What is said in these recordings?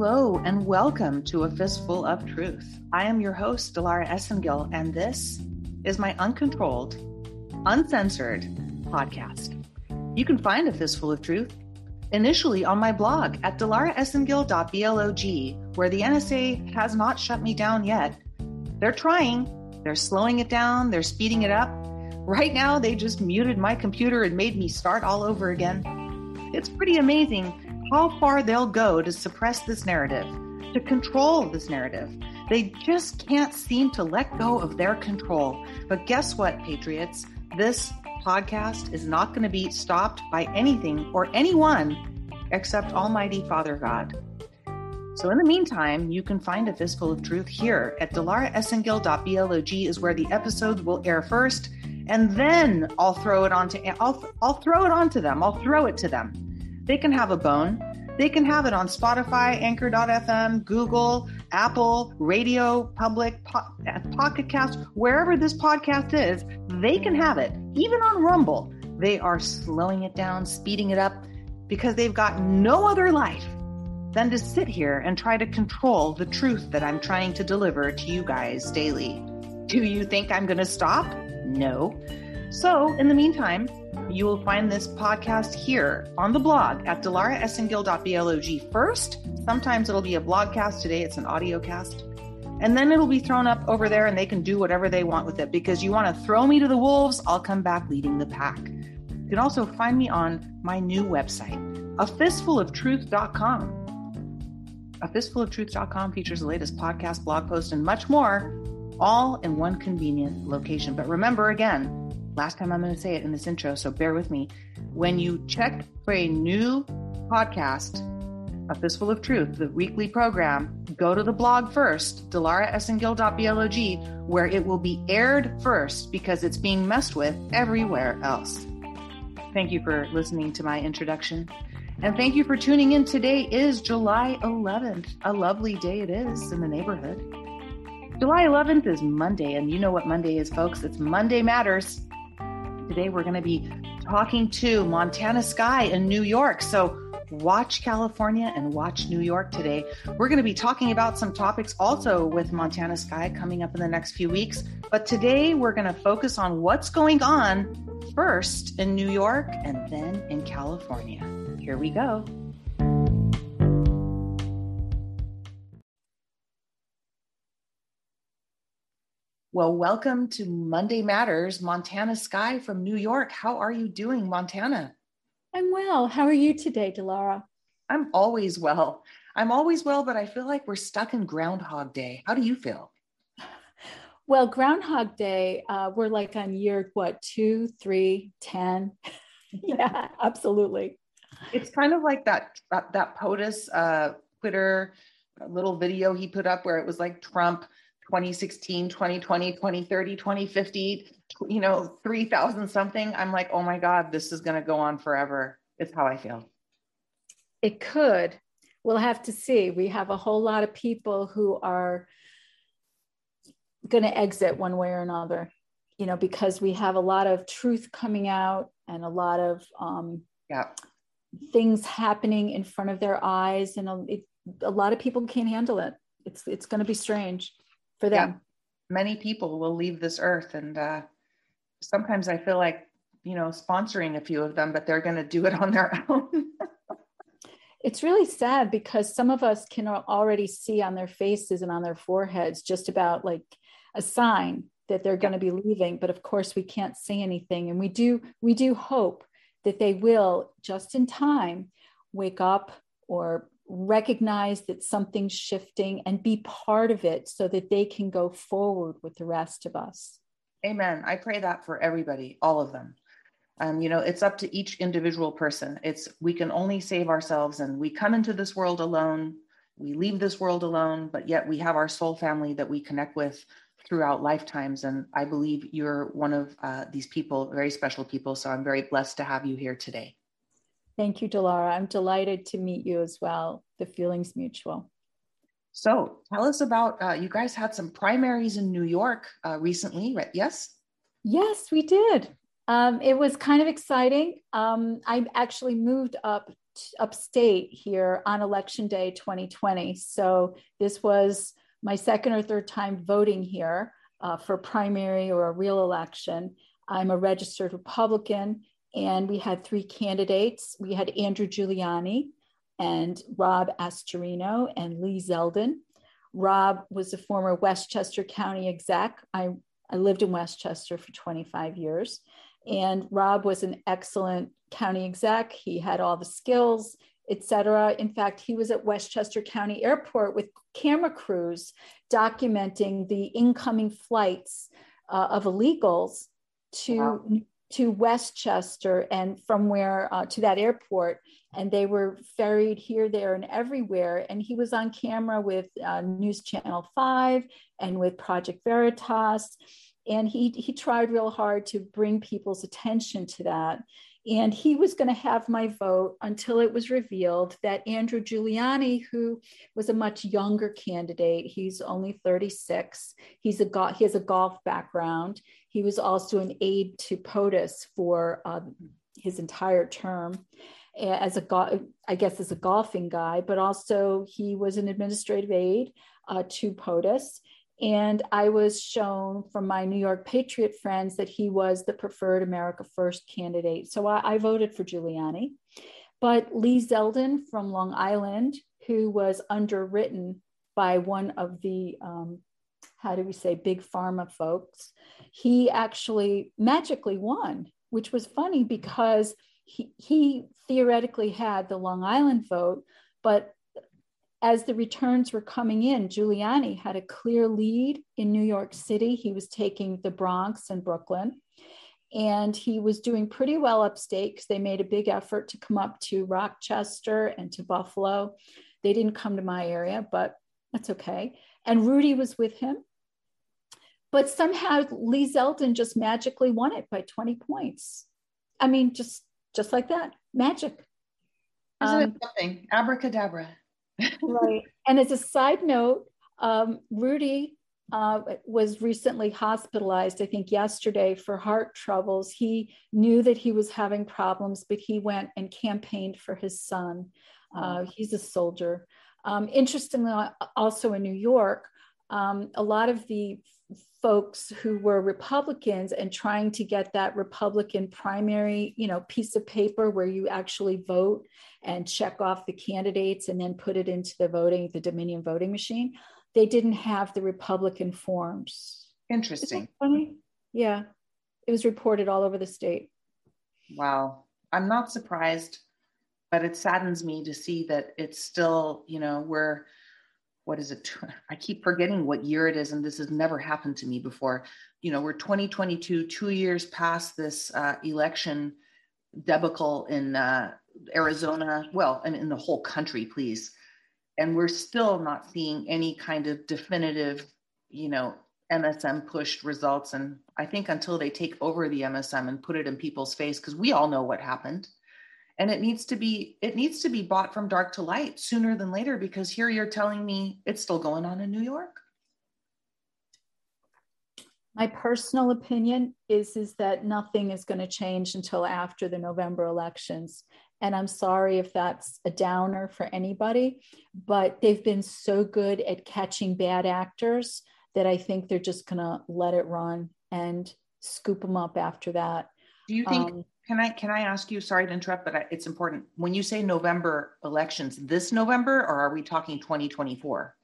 Hello, and welcome to A Fistful of Truth. I am your host, Dilara Esengil, and this is my uncontrolled, uncensored podcast. You can find A Fistful of Truth initially on my blog at dilaraesengil.blog, where the NSA has not shut me down yet. They're trying, they're slowing it down, they're speeding it up. Right now, they just muted my computer and made me start all over again. It's pretty amazing how far they'll go to suppress this narrative, to control this narrative. They just can't seem to let go of their control. But guess what, Patriots? This podcast is not going to be stopped by anything or anyone except Almighty Father God. So in the meantime, you can find a fistful of truth here at dilaraesengil.blog is where the episodes will air first, and then I'll throw it onto I'll I'll throw it onto them. I'll throw it to them. They can have a bone. They can have it on Spotify, Anchor.fm, Google, Apple, Radio, Public, po- Pocket Cast, wherever this podcast is, they can have it. Even on Rumble, they are slowing it down, speeding it up, because they've got no other life than to sit here and try to control the truth that I'm trying to deliver to you guys daily. Do you think I'm going to stop? No. So, in the meantime, you will find this podcast here on the blog at dilaraesengil.blog first. Sometimes it'll be a blogcast. Today it's an audio cast. And then it'll be thrown up over there and they can do whatever they want with it because you want to throw me to the wolves, I'll come back leading the pack. You can also find me on my new website, a fistfuloftruth.com. A fistfuloftruth.com features the latest podcast, blog post, and much more, all in one convenient location. But remember again, last time I'm going to say it in this intro, so bear with me. When you check for a new podcast, A Fistful of Truth, the weekly program, go to the blog first, dilaraesengil.blog, where it will be aired first because it's being messed with everywhere else. Thank you for listening to my introduction. And thank you for tuning in. Today is July 11th. A lovely day it is in the neighborhood. July 11th is Monday, and you know what Monday is, folks. It's Monday Matters. Today we're going to be talking to Montana Sky in New York. So watch California and watch New York today. We're going to be talking about some topics also with Montana Sky coming up in the next few weeks. But today we're going to focus on what's going on first in New York and then in California. Here we go. Well, welcome to Monday Matters, Montana Sky from New York. How are you doing, Montana? I'm well. How are you today, Dilara? I'm always well. I'm always well, but I feel like we're stuck in Groundhog Day. How do you feel? Well, Groundhog Day, uh, we're like on year what, two, three, ten? yeah, absolutely. It's kind of like that that, that POTUS uh, Twitter little video he put up where it was like Trump 2016, 2020, 2030, 2050, you know, 3000 something, I'm like, oh my God, this is going to go on forever. It's how I feel. It could. We'll have to see. We have a whole lot of people who are going to exit one way or another, you know, because we have a lot of truth coming out and a lot of um, yeah. things happening in front of their eyes. And a, it, a lot of people can't handle it. It's, it's going to be strange for them. Yeah. Many people will leave this earth, and uh, sometimes I feel like you know sponsoring a few of them, but they're going to do it on their own. it's really sad because some of us can already see on their faces and on their foreheads just about like a sign that they're going to be leaving but of course we can't say anything and we do we do hope that they will just in time wake up or recognize that something's shifting and be part of it so that they can go forward with the rest of us. Amen. I pray that for everybody, all of them. Um, you know, it's up to each individual person. It's we can only save ourselves, and we come into this world alone. We leave this world alone, but yet we have our soul family that we connect with throughout lifetimes. And I believe you're one of uh, these people, very special people. So I'm very blessed to have you here today. Thank you, Dilara. I'm delighted to meet you as well. The feeling's mutual. So tell us about, uh, you guys had some primaries in New York uh, recently, right? Yes? Yes, we did. Um, it was kind of exciting. Um, I actually moved up upstate here on election day 2020. So this was my second or third time voting here uh, for primary or a real election. I'm a registered Republican, and we had three candidates. We had Andrew Giuliani and Rob Astorino and Lee Zeldin. Rob was a former Westchester County exec. I, I lived in Westchester for 25 years. And Rob was an excellent county exec. He had all the skills, etc. In fact, he was at Westchester County Airport with camera crews documenting the incoming flights uh, of illegals to wow. To Westchester and from where uh, to that airport, and they were ferried here, there, and everywhere. And he was on camera with uh, News Channel Five and with Project Veritas, and he he tried real hard to bring people's attention to that. And he was going to have my vote until it was revealed that Andrew Giuliani, who was a much younger candidate, he's only 36. He's a go- he has a golf background. He was also an aide to POTUS for uh, his entire term as a go- I guess as a golfing guy, but also he was an administrative aide uh, to POTUS. And I was shown from my New York Patriot friends that he was the preferred America First candidate. So I, I voted for Giuliani. But Lee Zeldin from Long Island, who was underwritten by one of the, um, how do we say, big pharma folks, he actually magically won, which was funny because he, he theoretically had the Long Island vote, but as the returns were coming in, Giuliani had a clear lead in New York City. He was taking the Bronx and Brooklyn. And he was doing pretty well upstate because they made a big effort to come up to Rochester and to Buffalo. They didn't come to my area, but that's okay. And Rudy was with him. But somehow Lee Zeldin just magically won it by 20 points. I mean, just just like that, magic. Um, something? Abracadabra right. And as a side note, um, Rudy uh, was recently hospitalized, I think yesterday, for heart troubles. He knew that he was having problems, but he went and campaigned for his son. Uh, he's a soldier. Um, interestingly, also in New York, um, a lot of the folks who were Republicans and trying to get that Republican primary, you know, piece of paper where you actually vote and check off the candidates and then put it into the voting, the Dominion voting machine. They didn't have the Republican forms. Interesting. Funny. Yeah. It was reported all over the state. Wow. I'm not surprised, but it saddens me to see that it's still, you know, we're what is it? I keep forgetting what year it is, and this has never happened to me before. You know, we're 2022, two years past this uh, election debacle in uh, Arizona, well, and in the whole country, please. And we're still not seeing any kind of definitive, you know, MSM pushed results. And I think until they take over the MSM and put it in people's face, because we all know what happened and it needs to be it needs to be bought from dark to light sooner than later because here you're telling me it's still going on in new york. My personal opinion is is that nothing is going to change until after the november elections. And i'm sorry if that's a downer for anybody but they've been so good at catching bad actors that i think they're just going to let it run and scoop them up after that. Do you think um, can I can I ask you? Sorry to interrupt, but it's important. When you say November elections, this November, or are we talking 2024?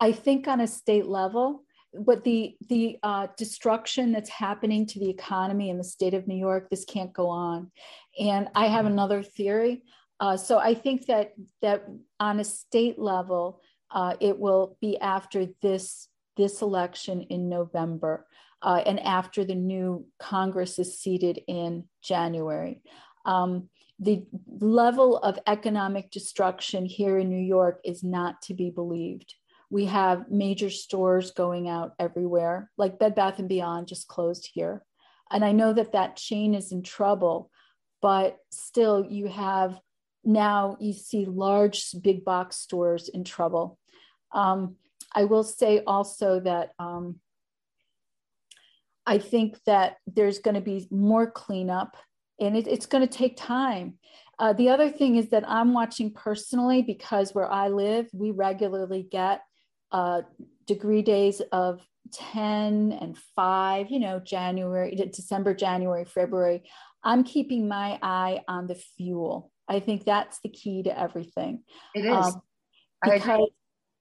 I think on a state level, but the the uh, destruction that's happening to the economy in the state of New York, this can't go on. And I have mm-hmm. another theory. Uh, so I think that that on a state level, uh, it will be after this this election in November uh, and after the new Congress is seated in January. Um, the level of economic destruction here in New York is not to be believed. We have major stores going out everywhere, like Bed Bath and Beyond just closed here. And I know that that chain is in trouble, but still, you have now you see large big box stores in trouble. Um, I will say also that um, I think that there's going to be more cleanup and it, it's going to take time. Uh, the other thing is that I'm watching personally because where I live, we regularly get uh, degree days of 10 and 5, you know, January, December, January, February. I'm keeping my eye on the fuel. I think that's the key to everything. It is. Um, because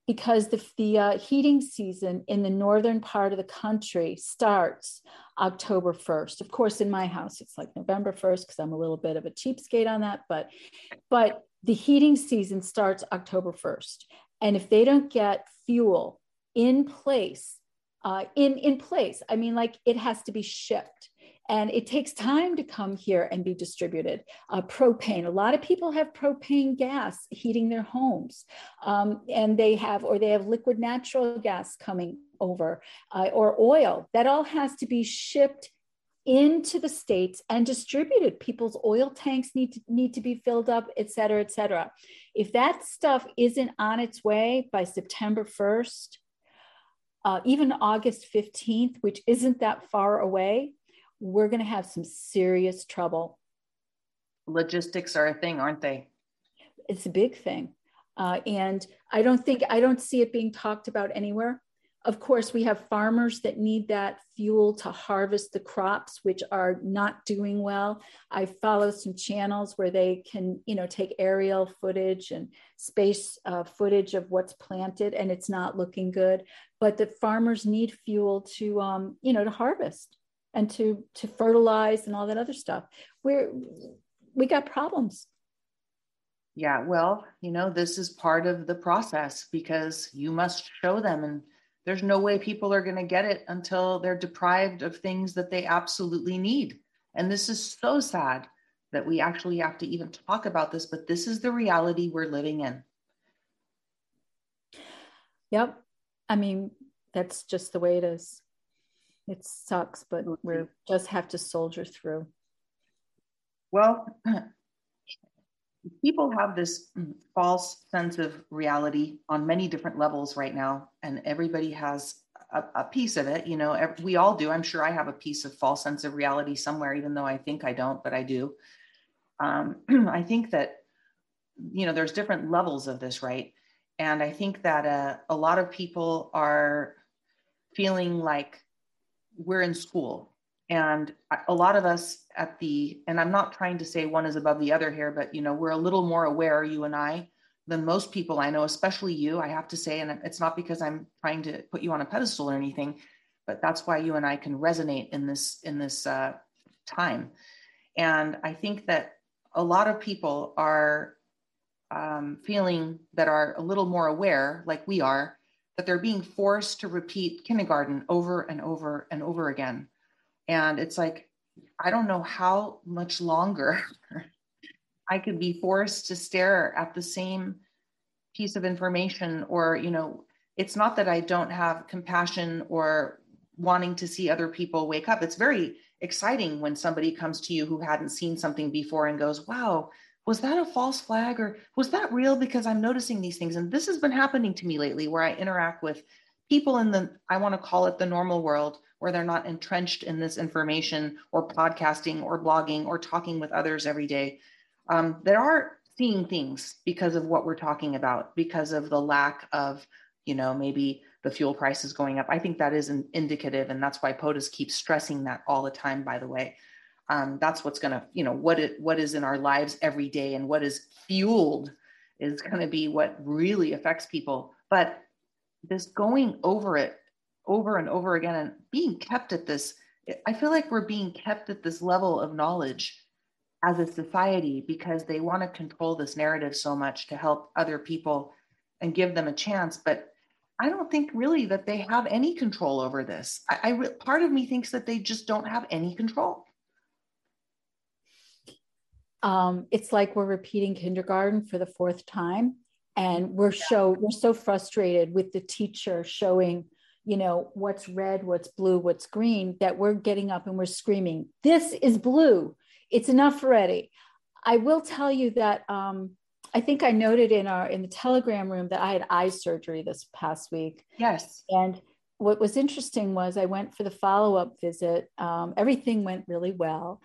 because the, the uh, heating season in the northern part of the country starts October 1st. Of course, in my house, it's like November 1st because I'm a little bit of a cheapskate on that. But, but the heating season starts October 1st. And if they don't get fuel in place, uh, in, in place, I mean, like it has to be shipped and it takes time to come here and be distributed. Uh, propane, a lot of people have propane gas heating their homes, um, and they have, or they have liquid natural gas coming over, uh, or oil. That all has to be shipped into the states and distributed. People's oil tanks need to, need to be filled up, et cetera, et cetera. If that stuff isn't on its way by September 1st, uh, even August 15th, which isn't that far away, we're going to have some serious trouble. Logistics are a thing, aren't they? It's a big thing. Uh, and I don't think, I don't see it being talked about anywhere. Of course, we have farmers that need that fuel to harvest the crops, which are not doing well. I follow some channels where they can, you know, take aerial footage and space uh, footage of what's planted, and it's not looking good. But the farmers need fuel to, um, you know, to harvest and to to fertilize and all that other stuff. We're we got problems. Yeah well you know this is part of the process because you must show them and there's no way people are going to get it until they're deprived of things that they absolutely need. And this is so sad that we actually have to even talk about this but this is the reality we're living in. Yep. I mean that's just the way it is it sucks, but we just have to soldier through. Well, people have this false sense of reality on many different levels right now, and everybody has a, a, piece of it. You know, we all do. I'm sure I have a piece of false sense of reality somewhere, even though I think I don't, but I do. Um, I think that you know there's different levels of this, right? And I think that uh, a lot of people are feeling like we're in school. And a lot of us at the and i'm not trying to say one is above the other here but you know we're a little more aware you and i than most people i know especially you. I have to say and it's not because i'm trying to put you on a pedestal or anything but that's why you and i can resonate in this in this uh, time. And i think that a lot of people are um, feeling that are a little more aware like we are that they're being forced to repeat kindergarten over and over and over again. And it's like, I don't know how much longer I could be forced to stare at the same piece of information or, you know, it's not that I don't have compassion or wanting to see other people wake up. It's very exciting when somebody comes to you who hadn't seen something before and goes, wow, was that a false flag or was that real? Because i'm noticing these things and this has been happening to me lately where i interact with people in the i want to call it the normal world where they're not entrenched in this information or podcasting or blogging or talking with others every day. Um, that are seeing things because of what we're talking about because of the lack of you know maybe the fuel prices going up. I think that is an indicative and that's why potus keeps stressing that all the time by the way um, that's what's going to you know what it what is in our lives every day and what is fueled is going to be what really affects people. But this going over it over and over again and being kept at this i feel like we're being kept at this level of knowledge as a society because they want to control this narrative so much to help other people and give them a chance. But i don't think really that they have any control over this. I, I part of me thinks that they just don't have any control um, it's like we're repeating kindergarten for the fourth time and we're so we're so frustrated with the teacher showing you know what's red what's blue what's green that we're getting up and we're screaming this is blue. It's enough already. I will tell you that um, i think i noted in our in the telegram room that i had eye surgery this past week. Yes. And what was interesting was i went for the follow-up visit. Um, everything went really well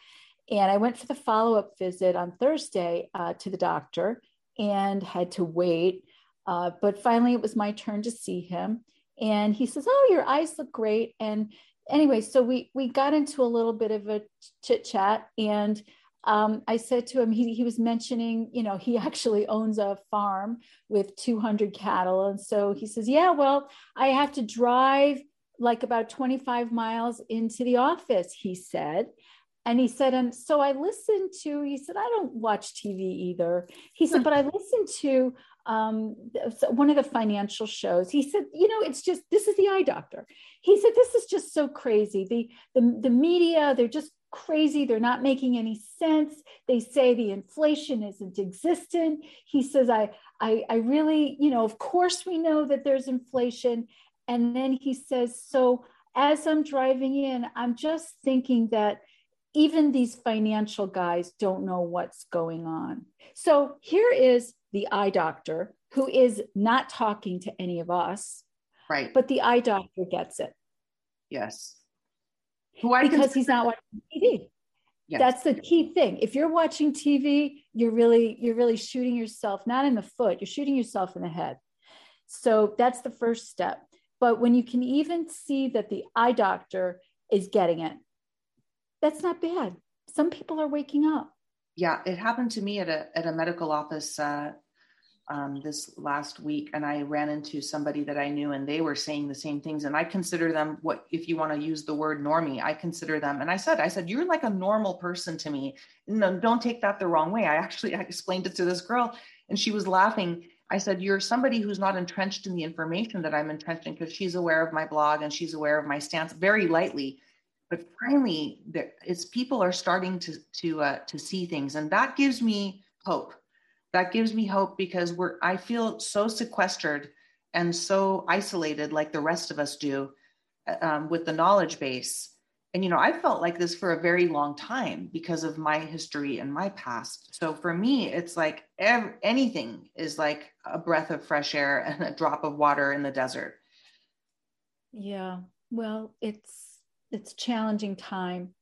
And I went for the follow up visit on Thursday uh, to the doctor and had to wait. Uh, but finally, it was my turn to see him. And he says, Oh, your eyes look great. And anyway, so we, we got into a little bit of a chit chat. And um, I said to him, he, he was mentioning, you know, he actually owns a farm with 200 cattle. And so he says, Yeah, well, I have to drive like about 25 miles into the office, he said. And he said, and so I listened to, he said, I don't watch TV either. He said, but I listened to um, one of the financial shows. He said, you know, it's just, this is the eye doctor. He said, this is just so crazy. The, the, the media, they're just crazy. They're not making any sense. They say the inflation isn't existent. He says, I, I, I really, you know, of course we know that there's inflation. And then he says, so as I'm driving in, I'm just thinking that even these financial guys don't know what's going on. So here is the eye doctor who is not talking to any of us. Right. But the eye doctor gets it. Yes. Because he's not watching TV. Yes. That's the key thing. If you're watching TV, you're really you're really shooting yourself not in the foot, you're shooting yourself in the head. So that's the first step. But when you can even see that the eye doctor is getting it, that's not bad. Some people are waking up. Yeah, it happened to me at a at a medical office uh, um, this last week, and I ran into somebody that I knew, and they were saying the same things. And I consider them what, if you want to use the word normie, I consider them. And I said, I said, you're like a normal person to me. No, don't take that the wrong way. I actually I explained it to this girl, and she was laughing. I said, You're somebody who's not entrenched in the information that I'm entrenched in because she's aware of my blog and she's aware of my stance very lightly but finally it's people are starting to to uh, to see things and that gives me hope. That gives me hope because we're i feel so sequestered and so isolated like the rest of us do uh, um, with the knowledge base. And you know i felt like this for a very long time because of my history and my past. So for me it's like ev- anything is like a breath of fresh air and a drop of water in the desert. Yeah. Well it's it's challenging time.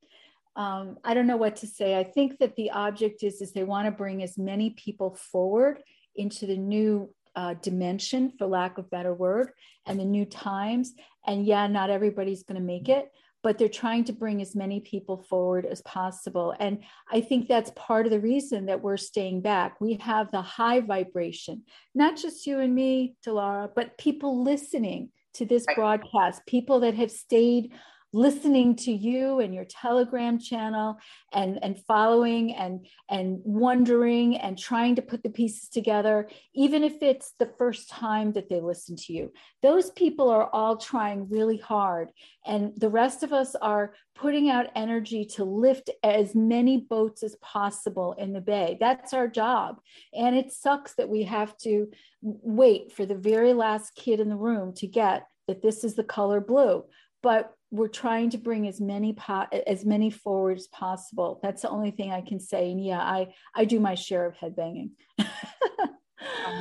Um, I don't know what to say. I think that the object is is they want to bring as many people forward into the new uh, dimension, for lack of better word, and the new times. And yeah, not everybody's going to make it, but they're trying to bring as many people forward as possible. And I think that's part of the reason that we're staying back. We have the high vibration, not just you and me, Dilara, but people listening to this broadcast, people that have stayed listening to you and your telegram channel and and following and and wondering and trying to put the pieces together even if it's the first time that they listen to you. Those people are all trying really hard and the rest of us are putting out energy to lift as many boats as possible in the bay. That's our job. And it sucks that we have to wait for the very last kid in the room to get that this is the color blue but we're trying to bring as many po- as many forward as possible. That's the only thing I can say. And yeah, I I do my share of headbanging. oh,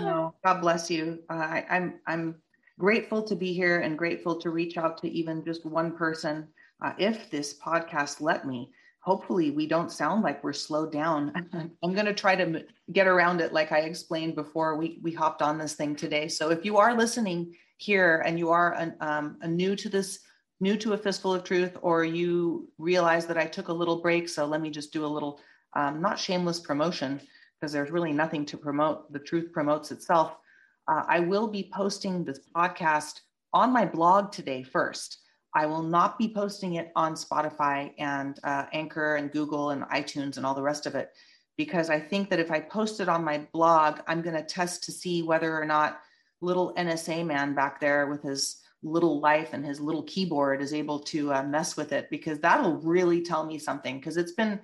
no, God bless you. Uh, I, I'm I'm grateful to be here and grateful to reach out to even just one person. Uh, if this podcast let me, hopefully we don't sound like we're slowed down. I'm going to try to get around it, like I explained before we we hopped on this thing today. So if you are listening here and you are an, um, a new to this new to a fistful of truth or you realize that I took a little break, so let me just do a little um, not shameless promotion because there's really nothing to promote. The truth promotes itself. Uh, I will be posting this podcast on my blog today first. I will not be posting it on Spotify and uh, Anchor and Google and iTunes and all the rest of it because I think that if I post it on my blog, I'm going to test to see whether or not little NSA man back there with his little life and his little keyboard is able to uh, mess with it because that'll really tell me something because it's been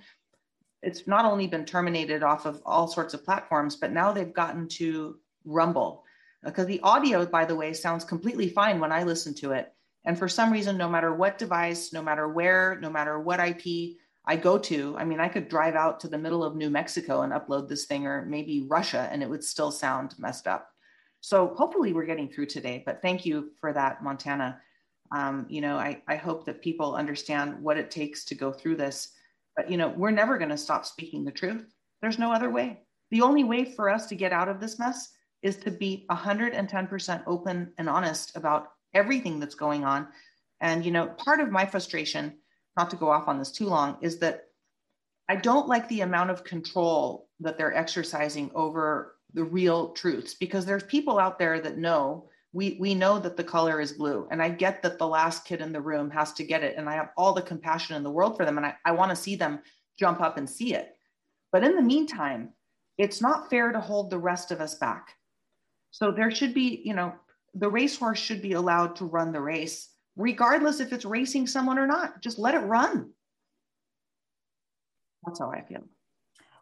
it's not only been terminated off of all sorts of platforms but now they've gotten to rumble. Because the audio by the way sounds completely fine when i listen to it. And for some reason no matter what device no matter where no matter what ip i go to i mean i could drive out to the middle of new mexico and upload this thing or maybe russia and it would still sound messed up so hopefully we're getting through today, but thank you for that, Montana. Um, you know, I, I hope that people understand what it takes to go through this. But you know, we're never going to stop speaking the truth. There's no other way. The only way for us to get out of this mess is to be 110% open and honest about everything that's going on. And you know, part of my frustration, not to go off on this too long, is that I don't like the amount of control that they're exercising over the real truths because there's people out there that know we we know that the color is blue and i get that the last kid in the room has to get it and i have all the compassion in the world for them and i, I want to see them jump up and see it. But in the meantime it's not fair to hold the rest of us back. So there should be you know the racehorse should be allowed to run the race regardless if it's racing someone or not. Just let it run. That's how i feel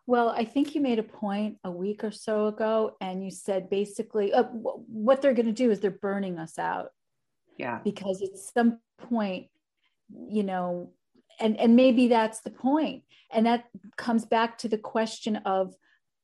well, I think you made a point a week or so ago, and you said basically uh, what they're going to do is they're burning us out. Yeah. Because at some point, you know, and and maybe that's the point, and that comes back to the question of,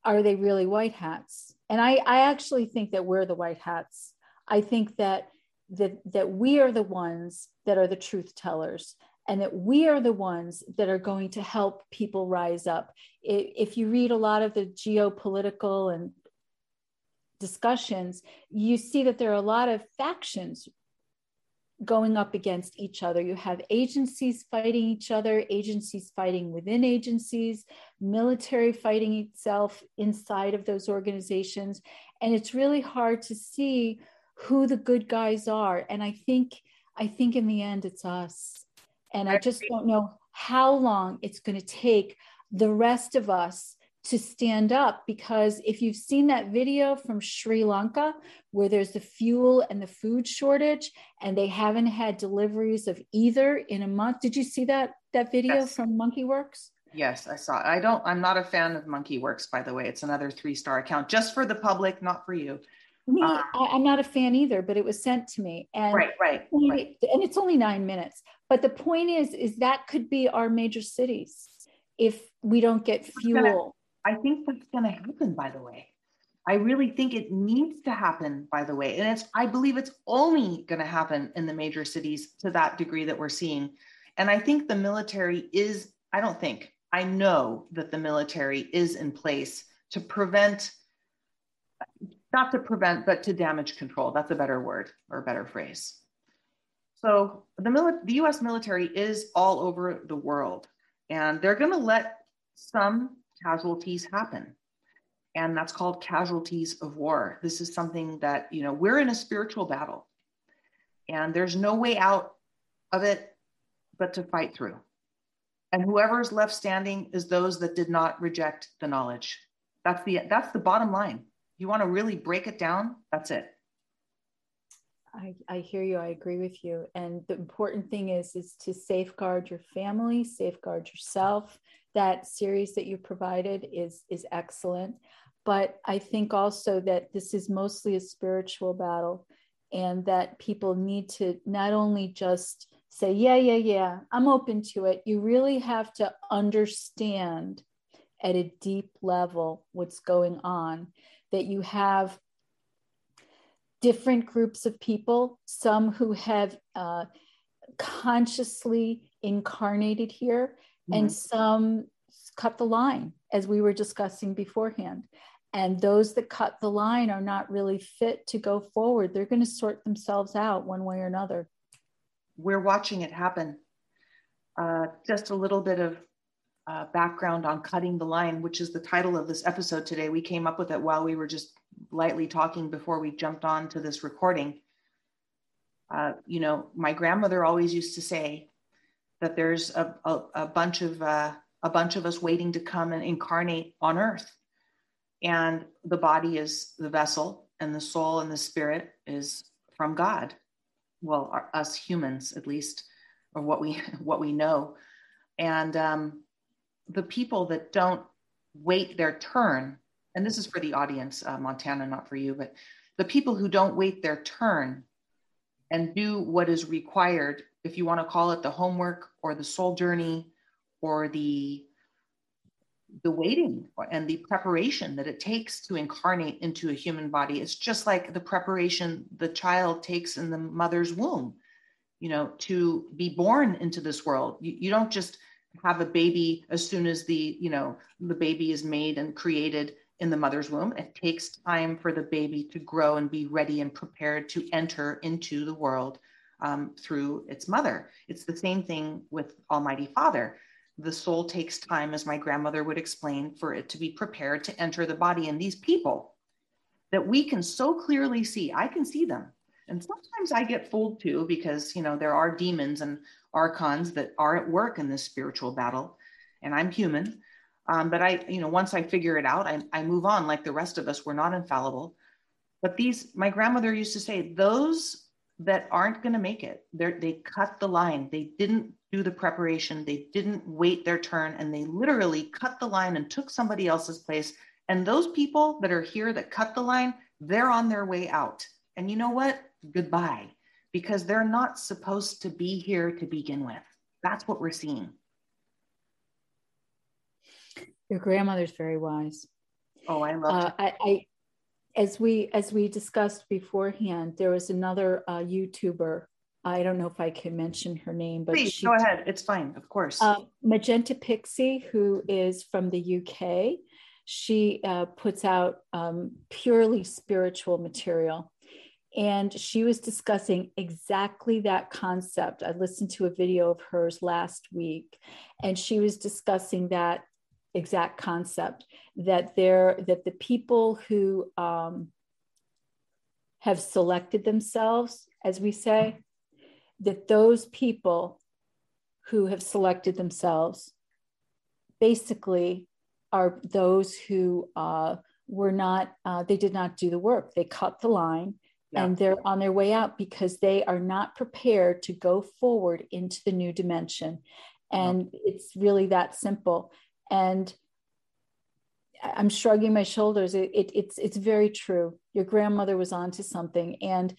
are they really white hats? And I I actually think that we're the white hats. I think that that that we are the ones that are the truth tellers and that we are the ones that are going to help people rise up. If you read a lot of the geopolitical and discussions, you see that there are a lot of factions going up against each other. You have agencies fighting each other, agencies fighting within agencies, military fighting itself inside of those organizations. And it's really hard to see who the good guys are. And I think, I think in the end, it's us and I just don't know how long it's going to take the rest of us to stand up because if you've seen that video from Sri Lanka where there's the fuel and the food shortage and they haven't had deliveries of either in a month did you see that that video yes. from monkeywerx yes i saw it. i don't i'm not a fan of Monkey Werx by the way it's another three star account just for the public not for you me, um, I, am not a fan either, but it was sent to me, and right, right, right, and it's only nine minutes. But the point is, is that could be our major cities if we don't get fuel. Gonna, I think that's going to happen. By the way, I really think it needs to happen. By the way, and it's I believe it's only going to happen in the major cities to that degree that we're seeing, and I think the military is. I don't think I know that the military is in place to prevent not to prevent, but to damage control. That's a better word or a better phrase. So the, mili- the US military is all over the world, and they're going to let some casualties happen. And that's called casualties of war. This is something that, you know, we're in a spiritual battle, and there's no way out of it but to fight through. And whoever is left standing is those that did not reject the knowledge. That's the that's the bottom line you want to really break it down, that's it. I, I hear you. I agree with you. And the important thing is is to safeguard your family, safeguard yourself. That series that you provided is is excellent. But I think also that this is mostly a spiritual battle and that people need to not only just say, yeah, yeah, yeah, I'm open to it. You really have to understand at a deep level what's going on that you have different groups of people, some who have uh, consciously incarnated here, mm-hmm. and some cut the line, as we were discussing beforehand. And those that cut the line are not really fit to go forward. They're going to sort themselves out one way or another. We're watching it happen. Uh, just a little bit of uh, background on cutting the line, which is the title of this episode today. We came up with it while we were just lightly talking before we jumped on to this recording. Uh, you know, my grandmother always used to say that there's a, a, a bunch of uh, a bunch of us waiting to come and incarnate on Earth, and the body is the vessel, and the soul and the spirit is from God. Well, our, us humans, at least, or what we what we know, and um, the people that don't wait their turn, and this is for the audience, uh, Montana, not for you, but the people who don't wait their turn and do what is required, if you want to call it the homework or the soul journey or the the waiting and the preparation that it takes to incarnate into a human body it's just like the preparation the child takes in the mother's womb you know to be born into this world. You, you don't just have a baby as soon as the you know the baby is made and created in the mother's womb. It takes time for the baby to grow and be ready and prepared to enter into the world um, through its mother. It's the same thing with almighty father. The soul takes time as my grandmother would explain for it to be prepared to enter the body and these people that we can so clearly see. I can see them. And sometimes i get fooled too because you know there are demons and archons that are at work in this spiritual battle. And i'm human um, but i you know once i figure it out I, I move on like the rest of us. We're not infallible. But these my grandmother used to say those that aren't going to make it they they cut the line. They didn't do the preparation. They didn't wait their turn. And they literally cut the line and took somebody else's place. And those people that are here that cut the line they're on their way out. And you know what? Goodbye. Because they're not supposed to be here to begin with. That's what we're seeing. Your grandmother's very wise. Oh, I love uh, I, I, as we as we discussed beforehand, there was another uh, YouTuber. I don't know if I can mention her name, but Please, she, go ahead. It's fine, of course. Uh, Magenta Pixie, who is from the UK, she uh, puts out um, purely spiritual material and she was discussing exactly that concept. I listened to a video of hers last week, and she was discussing that exact concept that there that the people who um, have selected themselves, as we say, that those people who have selected themselves basically are those who uh, were not, uh, they did not do the work. They cut the line yeah. and they're on their way out because they are not prepared to go forward into the new dimension. And it's really that simple. And I'm shrugging my shoulders. It, it, it's it's very true. Your grandmother was onto something. And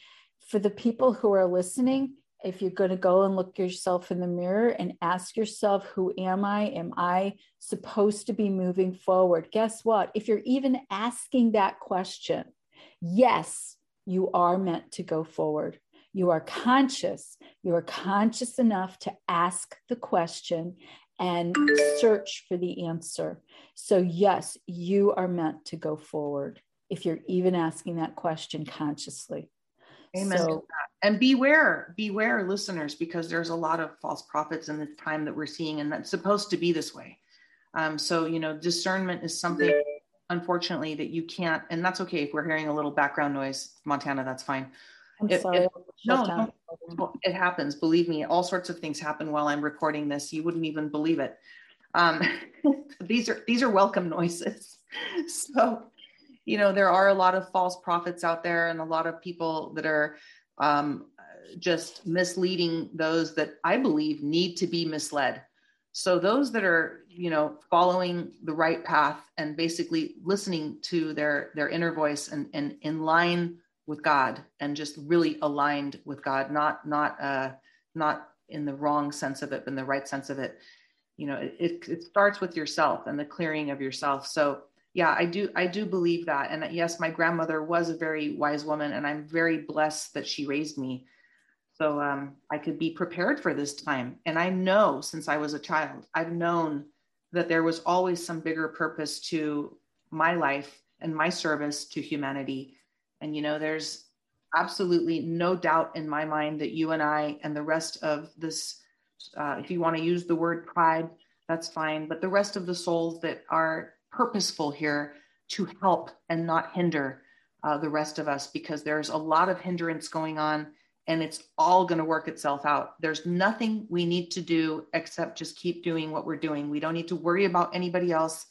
for the people who are listening, if you're going to go and look yourself in the mirror and ask yourself, who am I? Am I supposed to be moving forward? Guess what? If you're even asking that question, yes, you are meant to go forward. You are conscious. You are conscious enough to ask the question and search for the answer. So, yes, you are meant to go forward if you're even asking that question consciously. Amen. So, and beware, beware, listeners, because there's a lot of false prophets in the time that we're seeing, and that's supposed to be this way. Um, so, you know, discernment is something unfortunately that you can't and that's okay if we're hearing a little background noise montana that's fine I'm sorry. No, it happens. Believe me, all sorts of things happen while I'm recording this. You wouldn't even believe it. Um, these are these are welcome noises. So, you know, there are a lot of false prophets out there, and a lot of people that are um, just misleading those that I believe need to be misled. So those that are, you know, following the right path and basically listening to their their inner voice and, and in line with God and just really aligned with God, not not uh not in the wrong sense of it, but in the right sense of it. You know, it, it starts with yourself and the clearing of yourself. So yeah, I do I do believe that. And yes, my grandmother was a very wise woman, and I'm very blessed that she raised me so um, I could be prepared for this time. And I know since I was a child, I've known that there was always some bigger purpose to my life and my service to humanity. And, you know, there's absolutely no doubt in my mind that you and I and the rest of this, uh, if you want to use the word pride, that's fine. But the rest of the souls that are purposeful here to help and not hinder uh, the rest of us, because there's a lot of hindrance going on and it's all going to work itself out. There's nothing we need to do except just keep doing what we're doing. We don't need to worry about anybody else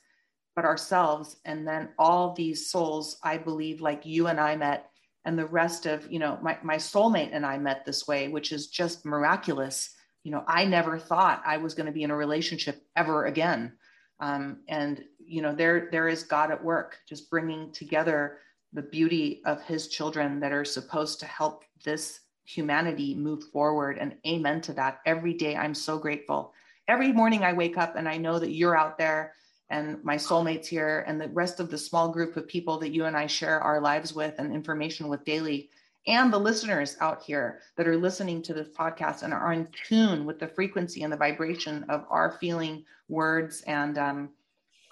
but ourselves. And then all these souls, I believe, like you and I met, and the rest of, you know, my, my soulmate and I met this way, which is just miraculous. You know, I never thought I was going to be in a relationship ever again. Um, and, you know, there, there is God at work, just bringing together the beauty of his children that are supposed to help this humanity move forward. And amen to that. Every day, I'm so grateful. Every morning, I wake up and I know that you're out there and my soulmates here and the rest of the small group of people that you and I share our lives with and information with daily. and the listeners out here that are listening to this podcast and are in tune with the frequency and the vibration of our feeling words and um,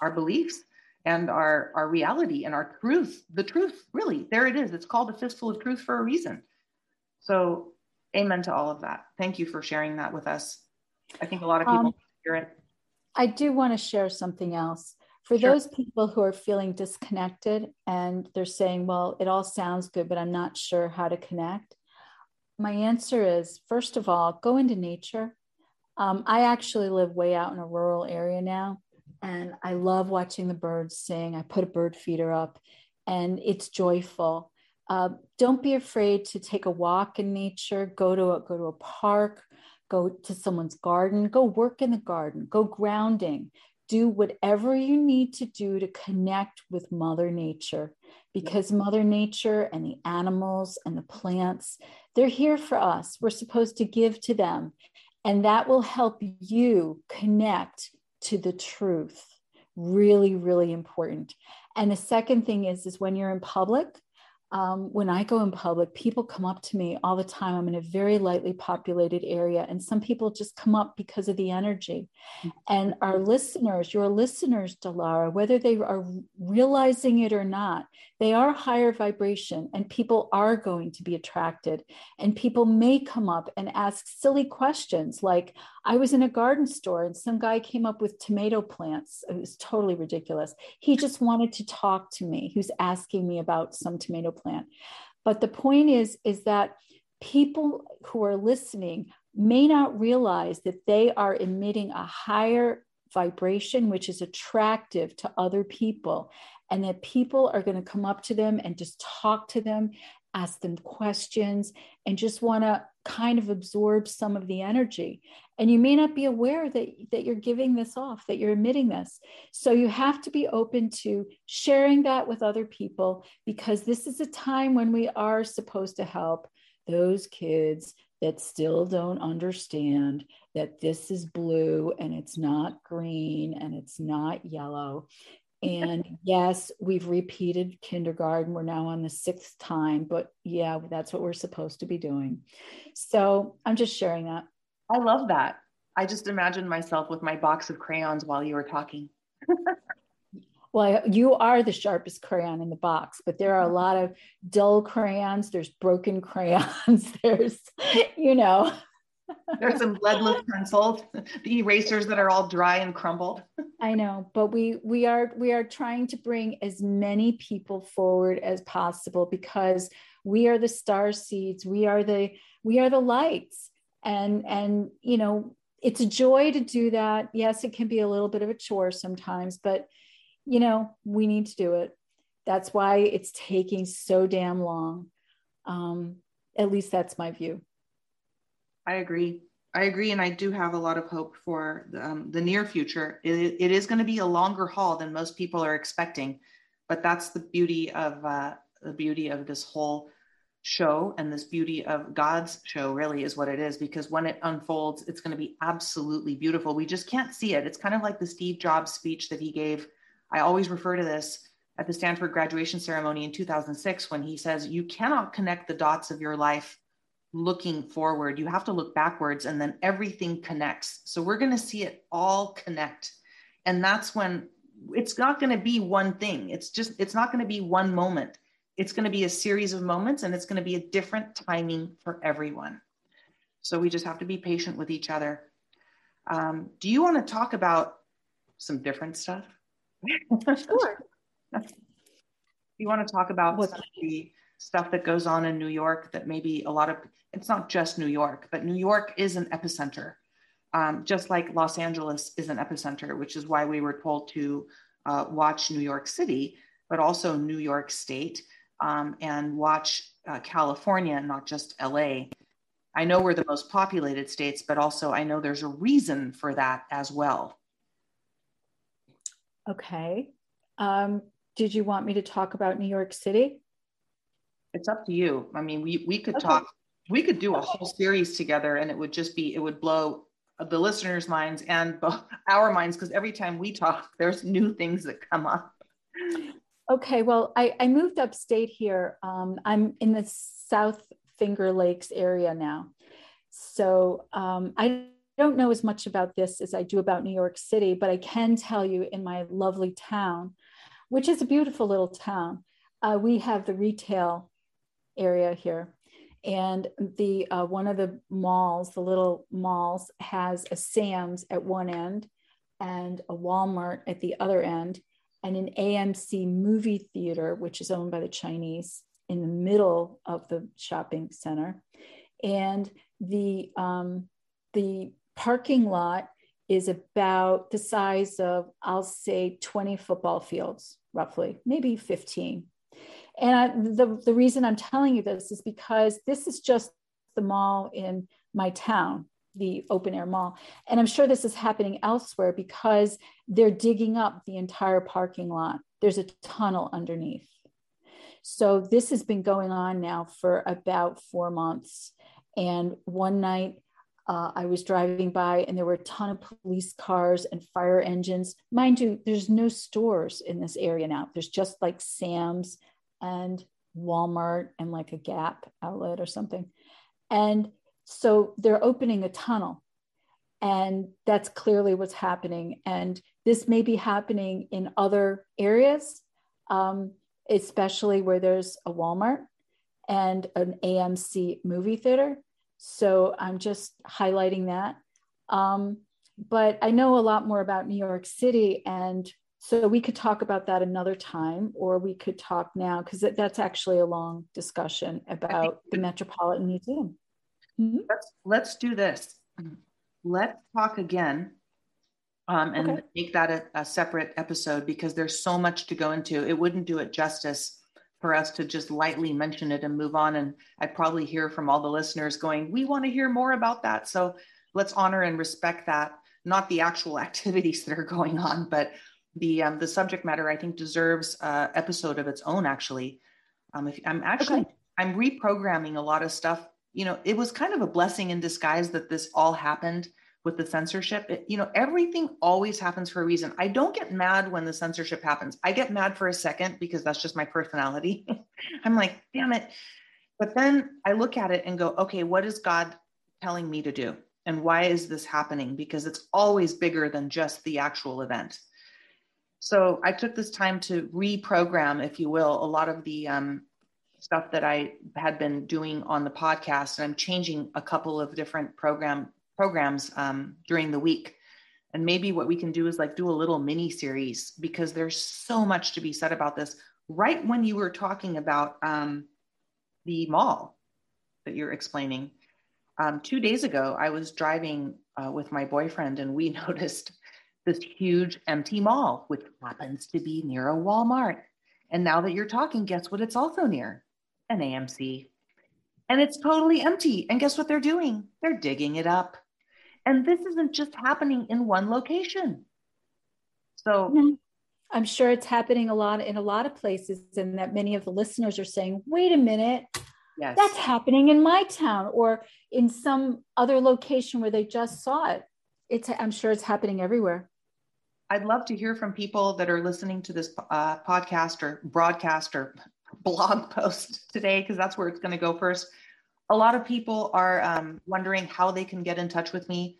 our beliefs and our our reality and our truth the truth really. There it is. It's called a fistful of truth for a reason. So amen to all of that. Thank you for sharing that with us. I think a lot of people um, hear it i do want to share something else for sure. those people who are feeling disconnected and they're saying well it all sounds good but i'm not sure how to connect my answer is first of all go into nature um, i actually live way out in a rural area now and I love watching the birds sing. I put a bird feeder up and it's joyful. Uh, don't be afraid to take a walk in nature, go to a, go to a park, go to someone's garden, go work in the garden, go grounding, do whatever you need to do to connect with Mother Nature because Mother Nature and the animals and the plants, they're here for us. We're supposed to give to them. And that will help you connect to the truth really really important and the second thing is is when you're in public um, when I go in public, people come up to me all the time. I'm in a very lightly populated area, and some people just come up because of the energy. And our listeners, your listeners, Dilara, whether they are realizing it or not, they are higher vibration, and people are going to be attracted. And people may come up and ask silly questions like, I was in a garden store and some guy came up with tomato plants. It was totally ridiculous. He just wanted to talk to me. He was asking me about some tomato But the point is, is that people who are listening may not realize that they are emitting a higher vibration, which is attractive to other people, and that people are going to come up to them and just talk to them, ask them questions, and just want to kind of absorb some of the energy and you may not be aware that that you're giving this off that you're emitting this so you have to be open to sharing that with other people because this is a time when we are supposed to help those kids that still don't understand that this is blue and it's not green and it's not yellow and yes, we've repeated kindergarten. We're now on the sixth time, but yeah, that's what we're supposed to be doing. So I'm just sharing that. I love that. I just imagined myself with my box of crayons while you were talking. well, you are the sharpest crayon in the box, but there are a lot of dull crayons. There's broken crayons. There's, you know. There's some leadless pencils, the erasers that are all dry and crumbled. I know, but we we are we are trying to bring as many people forward as possible because we are the star seeds. We are the we are the lights and and you know it's a joy to do that. Yes it can be a little bit of a chore sometimes but you know we need to do it. That's why it's taking so damn long. Um, at least that's my view. I agree. I agree and i do have a lot of hope for the, um, the near future. It, it is going to be a longer haul than most people are expecting but that's the beauty of uh, the beauty of this whole show and this beauty of God's show really is what it is because when it unfolds, it's going to be absolutely beautiful. We just can't see it. It's kind of like the Steve Jobs speech that he gave. I always refer to this at the Stanford graduation ceremony in 2006 when he says, You cannot connect the dots of your life looking forward. You have to look backwards and then everything connects. So we're going to see it all connect. And that's when it's not going to be one thing. It's just, it's not going to be one moment it's going to be a series of moments and it's going to be a different timing for everyone. So we just have to be patient with each other. Um, do you want to talk about some different stuff? sure. you want to talk about what? the stuff that goes on in New York that maybe a lot of it's not just New York, but New York is an epicenter, um, just like Los Angeles is an epicenter, which is why we were told to uh, watch New York City, but also New York State um, and watch uh, California, not just LA. I know we're the most populated states, but also I know there's a reason for that as well. Okay. Um, did you want me to talk about New York City? It's up to you. I mean, we, we could okay. talk, we could do a whole series together and it would just be, it would blow the listeners' minds and our minds because every time we talk, there's new things that come up. Okay, well, I, I moved upstate here. Um, I'm in the South Finger Lakes area now. So um, I don't know as much about this as I do about New York City, but I can tell you in my lovely town, which is a beautiful little town, uh, we have the retail area here. And the uh, one of the malls, the little malls, has a Sam's at one end and a Walmart at the other end and an AMC movie theater, which is owned by the Chinese, in the middle of the shopping center. And the um, the parking lot is about the size of, I'll say, 20 football fields, roughly, maybe 15. And I, the, the reason I'm telling you this is because this is just the mall in my town the open air mall. And I'm sure this is happening elsewhere because they're digging up the entire parking lot. There's a tunnel underneath. So this has been going on now for about four months. And one night uh, I was driving by and there were a ton of police cars and fire engines. Mind you, there's no stores in this area now. There's just like Sam's and Walmart and like a Gap outlet or something. And so they're opening a tunnel. And that's clearly what's happening. And this may be happening in other areas, um, especially where there's a Walmart and an AMC movie theater. So I'm just highlighting that. Um, but I know a lot more about New York City. And so we could talk about that another time, or we could talk now, because that's actually a long discussion about the Metropolitan Museum. Mm-hmm. Let's let's do this. Let's talk again, um, and okay. make that a, a separate episode because there's so much to go into. It wouldn't do it justice for us to just lightly mention it and move on. And I'd probably hear from all the listeners going, "We want to hear more about that." So let's honor and respect that, not the actual activities that are going on, but the um, the subject matter. I think deserves a episode of its own. Actually, um, if I'm actually okay. I'm reprogramming a lot of stuff you know, it was kind of a blessing in disguise that this all happened with the censorship. It, you know, everything always happens for a reason. I don't get mad when the censorship happens. I get mad for a second because that's just my personality. I'm like, damn it. But then I look at it and go, okay, what is God telling me to do? And why is this happening? Because it's always bigger than just the actual event. So I took this time to reprogram, if you will, a lot of the um, stuff that I had been doing on the podcast, and I'm changing a couple of different program programs um, during the week. And maybe what we can do is like do a little mini series because there's so much to be said about this. Right when you were talking about um, the mall that you're explaining, um, two days ago, I was driving uh, with my boyfriend and we noticed this huge empty mall, which happens to be near a Walmart. And now that you're talking, guess what it's also near? An AMC. And it's totally empty. And guess what they're doing? They're digging it up. And this isn't just happening in one location. So I'm sure it's happening a lot in a lot of places, and that many of the listeners are saying, wait a minute, yes. that's happening in my town or in some other location where they just saw it. It's I'm sure it's happening everywhere. I'd love to hear from people that are listening to this uh, podcast or broadcast or blog post today because that's where it's going to go first. A lot of people are um, wondering how they can get in touch with me.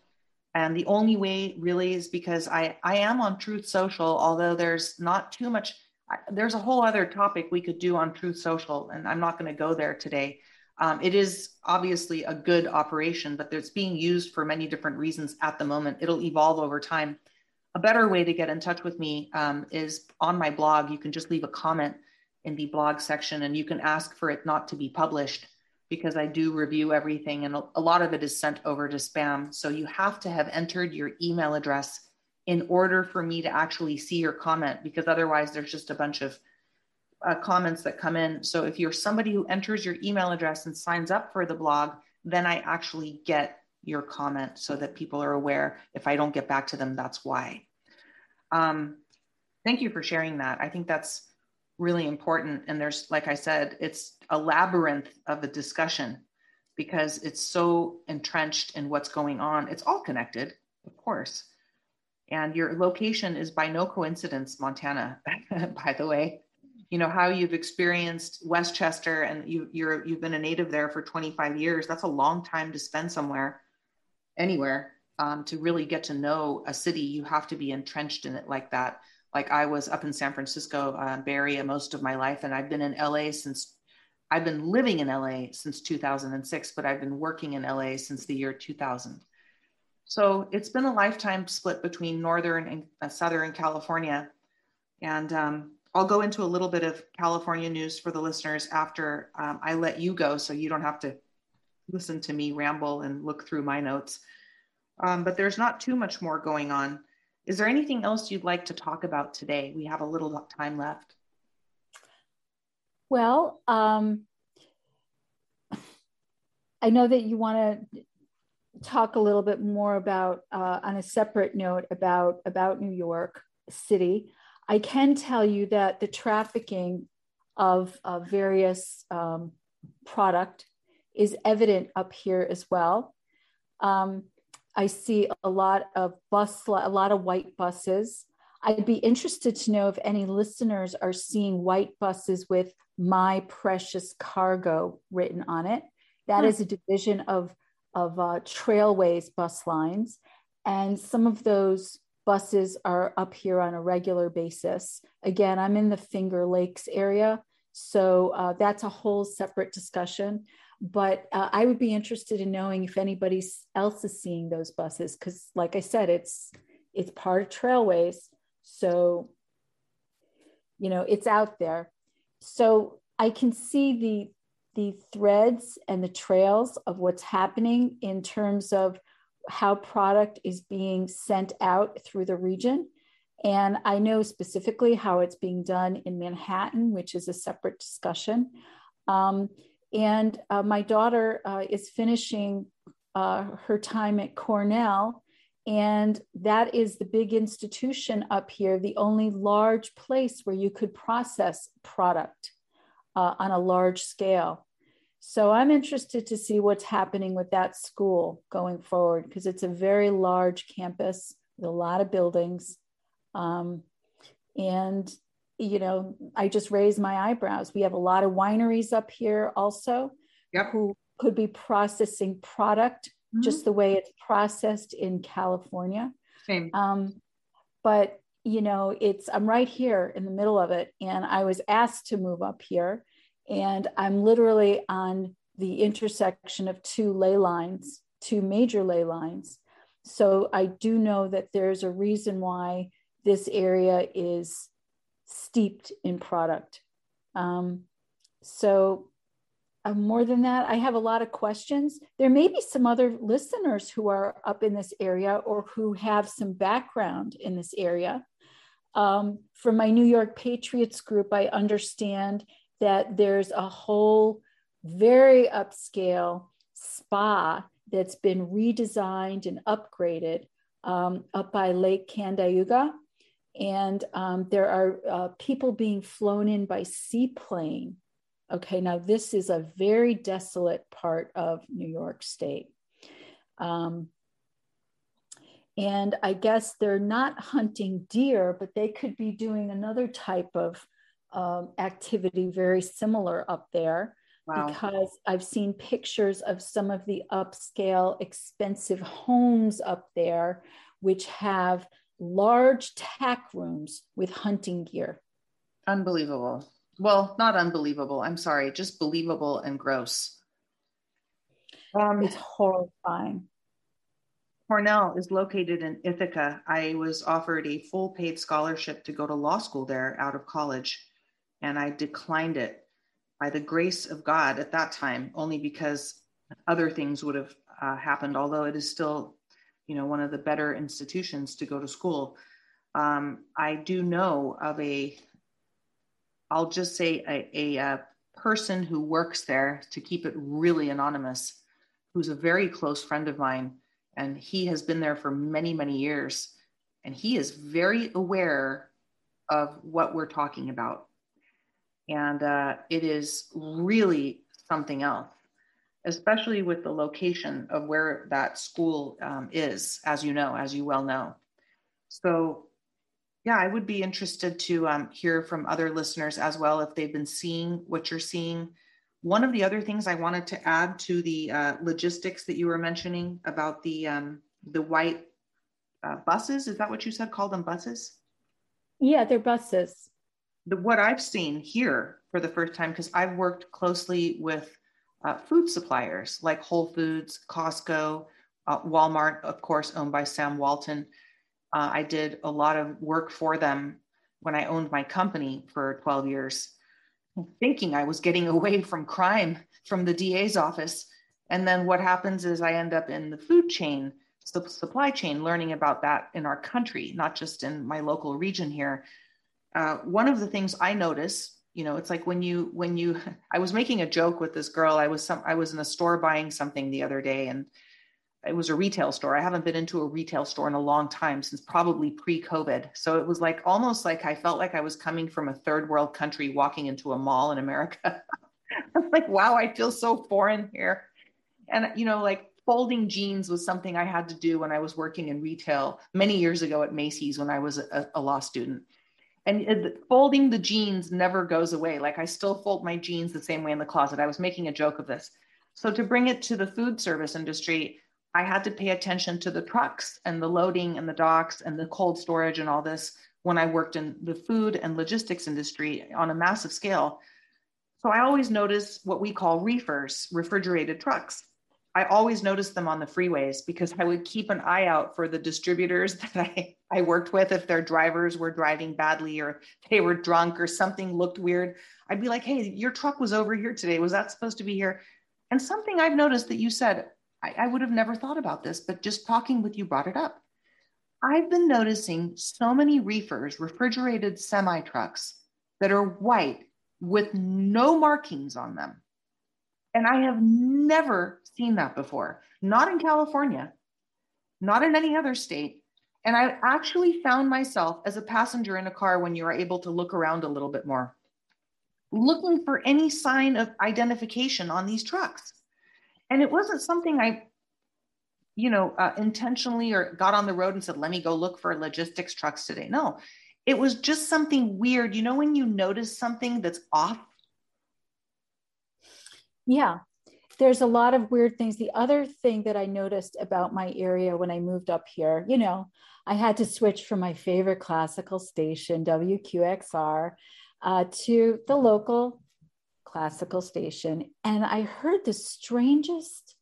And the only way really is because I, I am on Truth Social, although there's not too much, there's a whole other topic we could do on Truth Social, and I'm not going to go there today. Um, it is obviously a good operation, but it's being used for many different reasons at the moment. It'll evolve over time. A better way to get in touch with me um, is on my blog. You can just leave a comment in the blog section and you can ask for it not to be published because I do review everything and a lot of it is sent over to spam. So you have to have entered your email address in order for me to actually see your comment because otherwise there's just a bunch of uh, comments that come in. So if you're somebody who enters your email address and signs up for the blog, then I actually get your comment so that people are aware. If I don't get back to them, that's why. Um, thank you for sharing that. I think that's really important. And there's, like I said, it's a labyrinth of a discussion because it's so entrenched in what's going on. It's all connected, of course. And your location is by no coincidence, Montana, by the way. you know how you've experienced Westchester and you you're you've been a native there for 25 years. That's a long time to spend somewhere, anywhere. Um, to really get to know a city, you have to be entrenched in it like that. Like I was up in San Francisco uh, Bay Area most of my life, and I've been in LA since I've been living in LA since 2006, but I've been working in LA since the year 2000. So it's been a lifetime split between Northern and uh, Southern California. And um, I'll go into a little bit of California news for the listeners after um, I let you go, so you don't have to listen to me ramble and look through my notes. Um, but there's not too much more going on. Is there anything else you'd like to talk about today? We have a little time left. Well, um, I know that you want to talk a little bit more about, uh, on a separate note, about about New York City. I can tell you that the trafficking of, of various um, product is evident up here as well. Um, I see a lot of bus, a lot of white buses. I'd be interested to know if any listeners are seeing white buses with my precious cargo written on it. That hmm. is a division of, of uh, Trailways bus lines. And some of those buses are up here on a regular basis. Again, I'm in the Finger Lakes area. So uh, that's a whole separate discussion. But uh, I would be interested in knowing if anybody else is seeing those buses, because, like I said, it's it's part of Trailways. So, you know, it's out there. So I can see the the threads and the trails of what's happening in terms of how product is being sent out through the region. And I know specifically how it's being done in Manhattan, which is a separate discussion. Um, and uh, my daughter uh, is finishing uh, her time at Cornell and that is the big institution up here, the only large place where you could process product uh, on a large scale. So I'm interested to see what's happening with that school going forward because it's a very large campus with a lot of buildings. Um, and, you know, I just raised my eyebrows. We have a lot of wineries up here also yep. who could be processing product mm-hmm. just the way it's processed in California. Same. Um, but you know, it's I'm right here in the middle of it, and I was asked to move up here, and I'm literally on the intersection of two ley lines, two major ley lines. So I do know that there's a reason why this area is steeped in product. Um, so uh, more than that, I have a lot of questions. There may be some other listeners who are up in this area or who have some background in this area. Um, from my New York Patriots group, I understand that there's a whole very upscale spa that's been redesigned and upgraded um, up by Lake Cayuga. And um, there are uh, people being flown in by seaplane Okay, now this is a very desolate part of New York State. Um, and I guess they're not hunting deer, but they could be doing another type of um, activity very similar up there. Wow. Because I've seen pictures of some of the upscale, expensive homes up there, which have large tack rooms with hunting gear. Unbelievable well, not unbelievable. I'm sorry, just believable and gross. Um, it's horrifying. Cornell is located in Ithaca. I was offered a full paid scholarship to go to law school there out of college, and I declined it by the grace of God at that time, only because other things would have uh, happened, although it is still, you know, one of the better institutions to go to school. Um, I do know of a I'll just say a, a, a person who works there to keep it really anonymous, who's a very close friend of mine. And he has been there for many, many years. And he is very aware of what we're talking about. And uh, it is really something else, especially with the location of where that school um, is, as you know, as you well know. So Yeah, I would be interested to um, hear from other listeners as well if they've been seeing what you're seeing. One of the other things I wanted to add to the uh, logistics that you were mentioning about the um, the white uh, buses is that what you said? Call them buses? Yeah, they're buses. The, what I've seen here for the first time because I've worked closely with uh, food suppliers like Whole Foods, Costco, uh, Walmart, of course, owned by Sam Walton uh, I did a lot of work for them when I owned my company for 12 years, thinking I was getting away from crime from the DA's office. And then what happens is I end up in the food chain, the supply chain, learning about that in our country, not just in my local region here. Uh, one of the things I notice, you know, it's like when you when you I was making a joke with this girl. I was some I was in a store buying something the other day, and it was a retail store. I haven't been into a retail store in a long time since probably pre-COVID. So it was like almost like I felt like I was coming from a third world country walking into a mall in America. I was like, wow, I feel so foreign here. And you know, like folding jeans was something I had to do when I was working in retail many years ago at Macy's when I was a, a law student. And folding the jeans never goes away. Like I still fold my jeans the same way in the closet. I was making a joke of this. So to bring it to the food service industry, I had to pay attention to the trucks and the loading and the docks and the cold storage and all this when I worked in the food and logistics industry on a massive scale. So I always notice what we call reefers, refrigerated trucks. I always noticed them on the freeways because I would keep an eye out for the distributors that I, I worked with. If their drivers were driving badly or they were drunk or something looked weird, I'd be like, hey, your truck was over here today. Was that supposed to be here? And something I've noticed that you said, I, I would have never thought about this, but just talking with you brought it up. I've been noticing so many reefers, refrigerated semi trucks that are white with no markings on them. And I have never seen that before, not in California, not in any other state. And I actually found myself as a passenger in a car when you are able to look around a little bit more, looking for any sign of identification on these trucks and it wasn't something I, you know, uh, intentionally or got on the road and said, let me go look for logistics trucks today. No, it was just something weird. You know, when you notice something that's off? Yeah, there's a lot of weird things. The other thing that I noticed about my area when I moved up here, you know, I had to switch from my favorite classical station, WQXR, uh, to the local classical station and I heard the strangest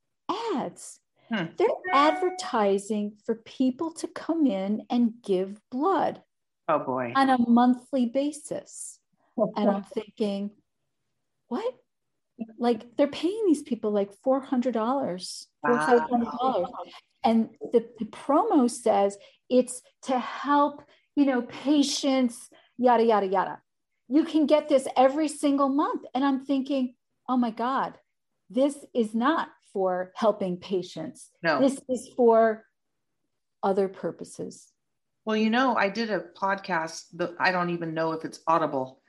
ads. Hmm. They're advertising for people to come in and give blood. Oh boy. On a monthly basis. and I'm thinking, what? Like they're paying these people like $400, $400. And the, the promo says it's to help, you know, patients, yada, yada, yada you can get this every single month. And I'm thinking, oh my God, this is not for helping patients. No. This is for other purposes. Well, you know, I did a podcast I don't even know if it's audible,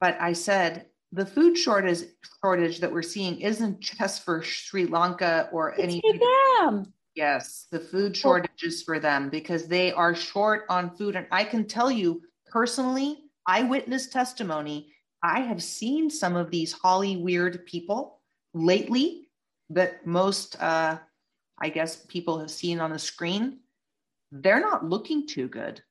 but I said the food shortage shortage that we're seeing isn't just for Sri Lanka or it's any for them. Yes, the food shortage is for them because they are short on food. And I can tell you personally, eyewitness testimony, I have seen some of these Holly weird people lately that most, uh, I guess, people have seen on the screen. They're not looking too good.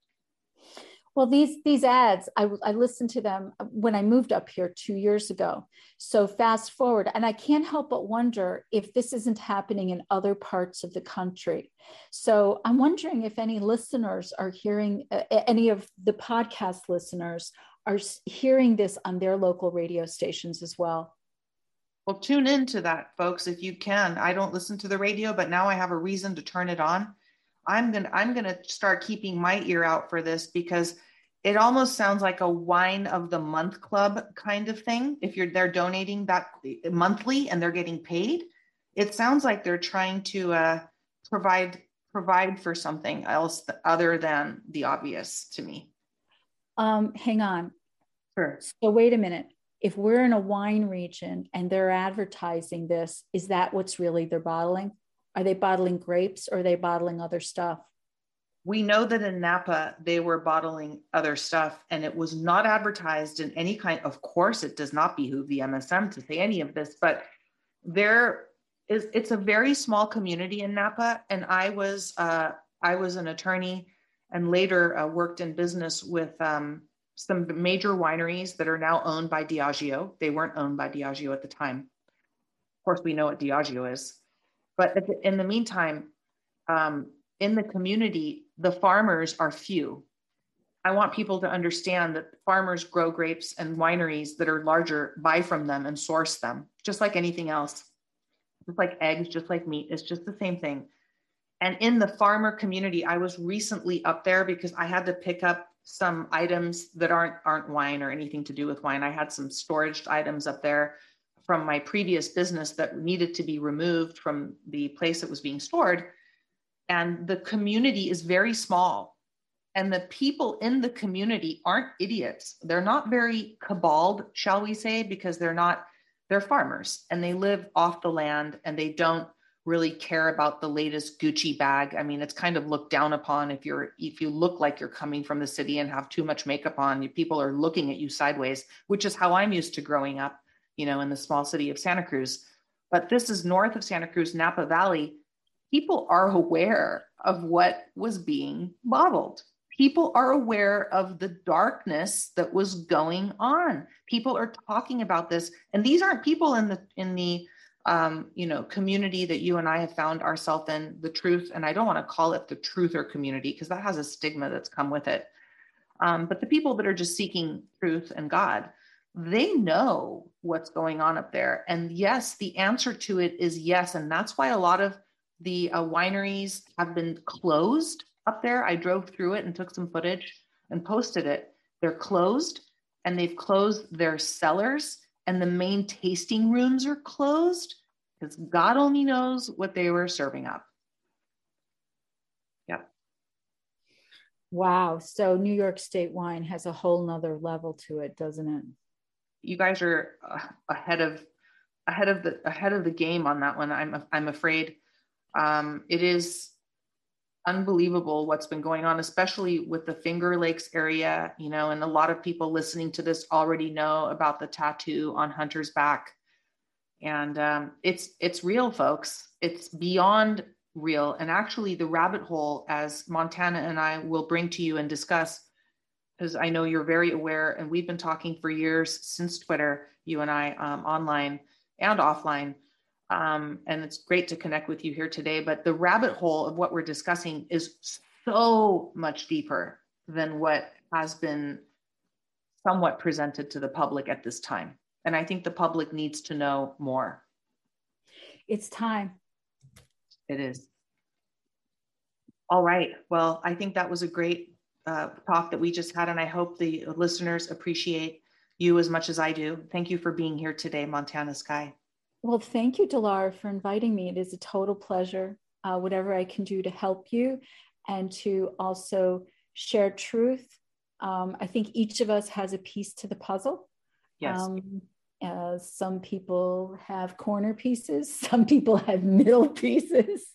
Well, these these ads, I, I listened to them when I moved up here two years ago. So fast forward, and I can't help but wonder if this isn't happening in other parts of the country. So I'm wondering if any listeners are hearing, uh, any of the podcast listeners are hearing this on their local radio stations as well. Well, tune into that, folks, if you can. I don't listen to the radio, but now I have a reason to turn it on I'm going to I'm going to start keeping my ear out for this because it almost sounds like a wine of the month club kind of thing. If you're they're donating that monthly and they're getting paid, it sounds like they're trying to uh, provide provide for something else other than the obvious to me. Um, hang on. Sure. So wait a minute. If we're in a wine region and they're advertising this, is that what's really they're bottling? Are they bottling grapes or are they bottling other stuff? we know that in Napa they were bottling other stuff and it was not advertised in any kind of course it does not behoove the MSM to say any of this but there is it's a very small community in Napa and I was uh, I was an attorney and later uh, worked in business with um, some major wineries that are now owned by Diageo. They weren't owned by Diageo at the time. Of course we know what Diageo is but in the meantime um, in the community, the farmers are few. I want people to understand that farmers grow grapes and wineries that are larger buy from them and source them, just like anything else. Just like eggs, just like meat, it's just the same thing. And in the farmer community, I was recently up there because I had to pick up some items that aren't aren't wine or anything to do with wine. I had some storage items up there from my previous business that needed to be removed from the place it was being stored. And the community is very small. And the people in the community aren't idiots. They're not very cabaled shall we say because they're not they're farmers and they live off the land and they don't really care about the latest gucci bag. I mean it's kind of looked down upon if you're if you look like you're coming from the city and have too much makeup on people are looking at you sideways which is how i'm used to growing up you know in the small city of santa cruz but this is north of santa cruz napa valley people are aware of what was being modeled. People are aware of the darkness that was going on. People are talking about this, and these aren't people in the in the um, you know community that you and I have found ourselves in. The truth, and I don't want to call it the truth or community because that has a stigma that's come with it. Um, but the people that are just seeking truth and God, they know what's going on up there. And yes, the answer to it is yes. And that's why a lot of the uh, wineries have been closed up there. I drove through it and took some footage and posted it. They're closed and they've closed their cellars and the main tasting rooms are closed because God only knows what they were serving up. Yep. Wow. So New York State wine has a whole nother level to it, doesn't it? You guys are uh, ahead of ahead of the ahead of the game on that one. I'm I'm afraid um, it is unbelievable what's been going on, especially with the Finger Lakes area, you know, and a lot of people listening to this already know about the tattoo on Hunter's back. And um, it's it's real, folks. It's beyond real. And actually, the rabbit hole, as Montana and I will bring to you and discuss, because I know you're very aware, and we've been talking for years since Twitter, you and I, um, online and offline, um, and it's great to connect with you here today. But the rabbit hole of what we're discussing is so much deeper than what has been somewhat presented to the public at this time. And I think the public needs to know more. It's time. It is. All right. Well, I think that was a great uh, talk that we just had, and I hope the listeners appreciate you as much as I do. Thank you for being here today, Montana Sky. Well, thank you, Dilara, for inviting me. It is a total pleasure. Uh, whatever I can do to help you and to also share truth. Um, I think each of us has a piece to the puzzle. Yes. Um, uh, some people have corner pieces, some people have middle pieces,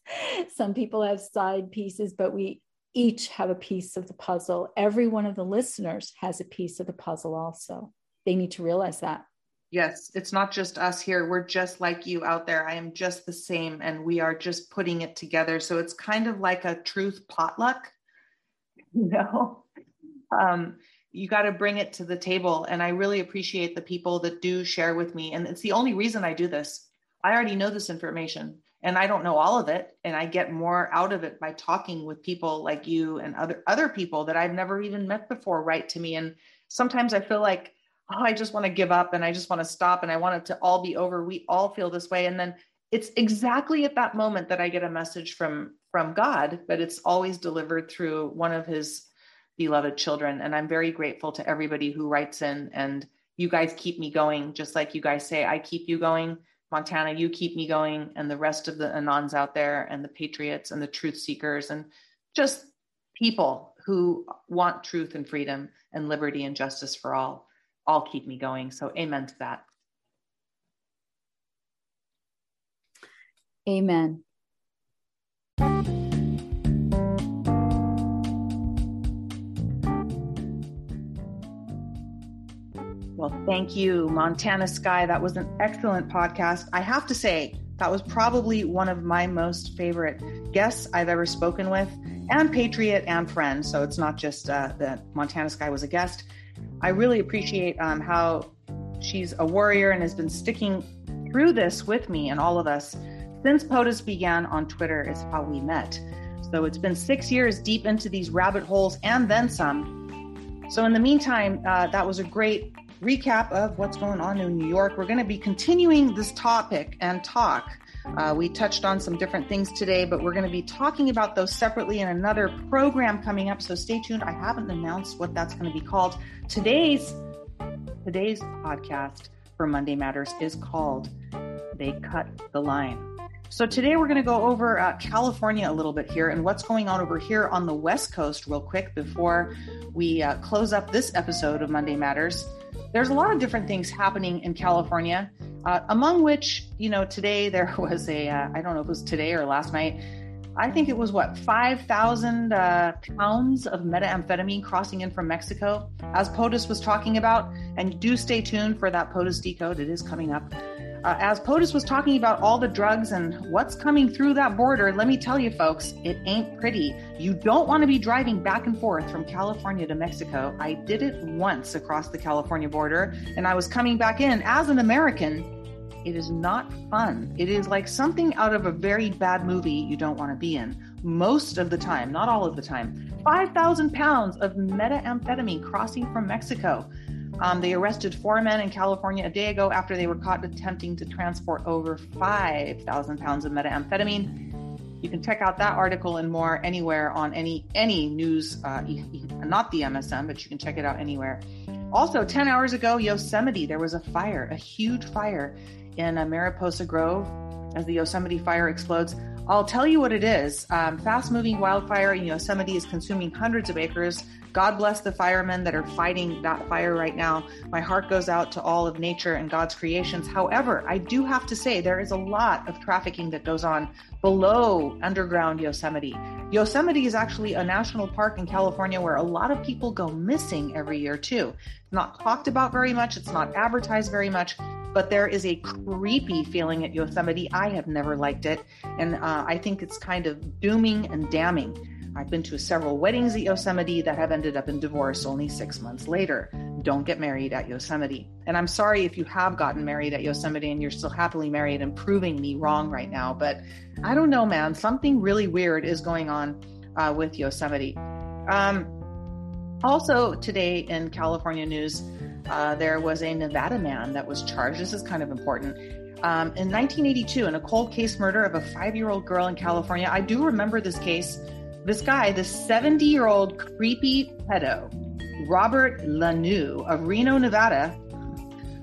some people have side pieces, but we each have a piece of the puzzle. Every one of the listeners has a piece of the puzzle, also. They need to realize that. Yes, it's not just us here. We're just like you out there. I am just the same, and we are just putting it together. So it's kind of like a truth potluck, you know. Um, you got to bring it to the table, and I really appreciate the people that do share with me. And it's the only reason I do this. I already know this information, and I don't know all of it, and I get more out of it by talking with people like you and other other people that I've never even met before. Write to me, and sometimes I feel like oh, I just want to give up and I just want to stop and I want it to all be over. We all feel this way. And then it's exactly at that moment that I get a message from from God, but it's always delivered through one of his beloved children. And I'm very grateful to everybody who writes in and you guys keep me going, just like you guys say, I keep you going. Montana, you keep me going, and the rest of the Anons out there, and the patriots, and the truth seekers, and just people who want truth and freedom and liberty and justice for all all keep me going. So, amen to that. Amen. Well, thank you, Montana Sky. That was an excellent podcast. I have to say, that was probably one of my most favorite guests I've ever spoken with, and patriot and friend. So it's not just uh, that Montana Sky was a guest. I really appreciate um, how she's a warrior and has been sticking through this with me and all of us since POTUS began on Twitter, is how we met. So it's been six years deep into these rabbit holes and then some. So, in the meantime, uh, that was a great recap of what's going on in New York. We're going to be continuing this topic and talk. Uh, we touched on some different things today, but we're going to be talking about those separately in another program coming up. So stay tuned. I haven't announced what that's going to be called. Today's today's podcast for Monday Matters is called "They Cut the Line." So today we're going to go over uh, California a little bit here and what's going on over here on the West Coast, real quick, before we uh, close up this episode of Monday Matters there's a lot of different things happening in California, uh, among which, you know, today there was a uh, I don't know if it was today or last night. I think it was what, 5,000 uh, pounds of methamphetamine crossing in from Mexico, as POTUS was talking about. And do stay tuned for that POTUS decode, it is coming up. Uh, as POTUS was talking about all the drugs and what's coming through that border, let me tell you, folks, it ain't pretty. You don't want to be driving back and forth from California to Mexico. I did it once across the California border, and I was coming back in as an American. It is not fun. It is like something out of a very bad movie you don't want to be in. Most of the time, not all of the time. 5,000 pounds of methamphetamine crossing from Mexico. Um, they arrested four men in California a day ago after they were caught attempting to transport over 5,000 pounds of methamphetamine. You can check out that article and more anywhere on any any news, uh, not the MSM, but you can check it out anywhere. Also, 10 hours ago, Yosemite, there was a fire, a huge fire in Mariposa Grove as the Yosemite fire explodes. I'll tell you what it is. Um, Fast moving wildfire in Yosemite is consuming hundreds of acres. God bless the firemen that are fighting that fire right now. My heart goes out to all of nature and God's creations. However, I do have to say there is a lot of trafficking that goes on below underground Yosemite. Yosemite is actually a national park in California where a lot of people go missing every year, too. It's not talked about very much, it's not advertised very much, but there is a creepy feeling at Yosemite. I have never liked it, and uh, I think it's kind of dooming and damning. I've been to several weddings at Yosemite that have ended up in divorce only six months later. Don't get married at Yosemite. And I'm sorry if you have gotten married at Yosemite and you're still happily married and proving me wrong right now, but I don't know, man. Something really weird is going on uh, with Yosemite. Um, also, today in California news, uh, there was a Nevada man that was charged. This is kind of important. Um, in 1982, in a cold case murder of a five year old girl in California, I do remember this case. This guy, this 70 year old creepy pedo, Robert Lanoue of Reno, Nevada.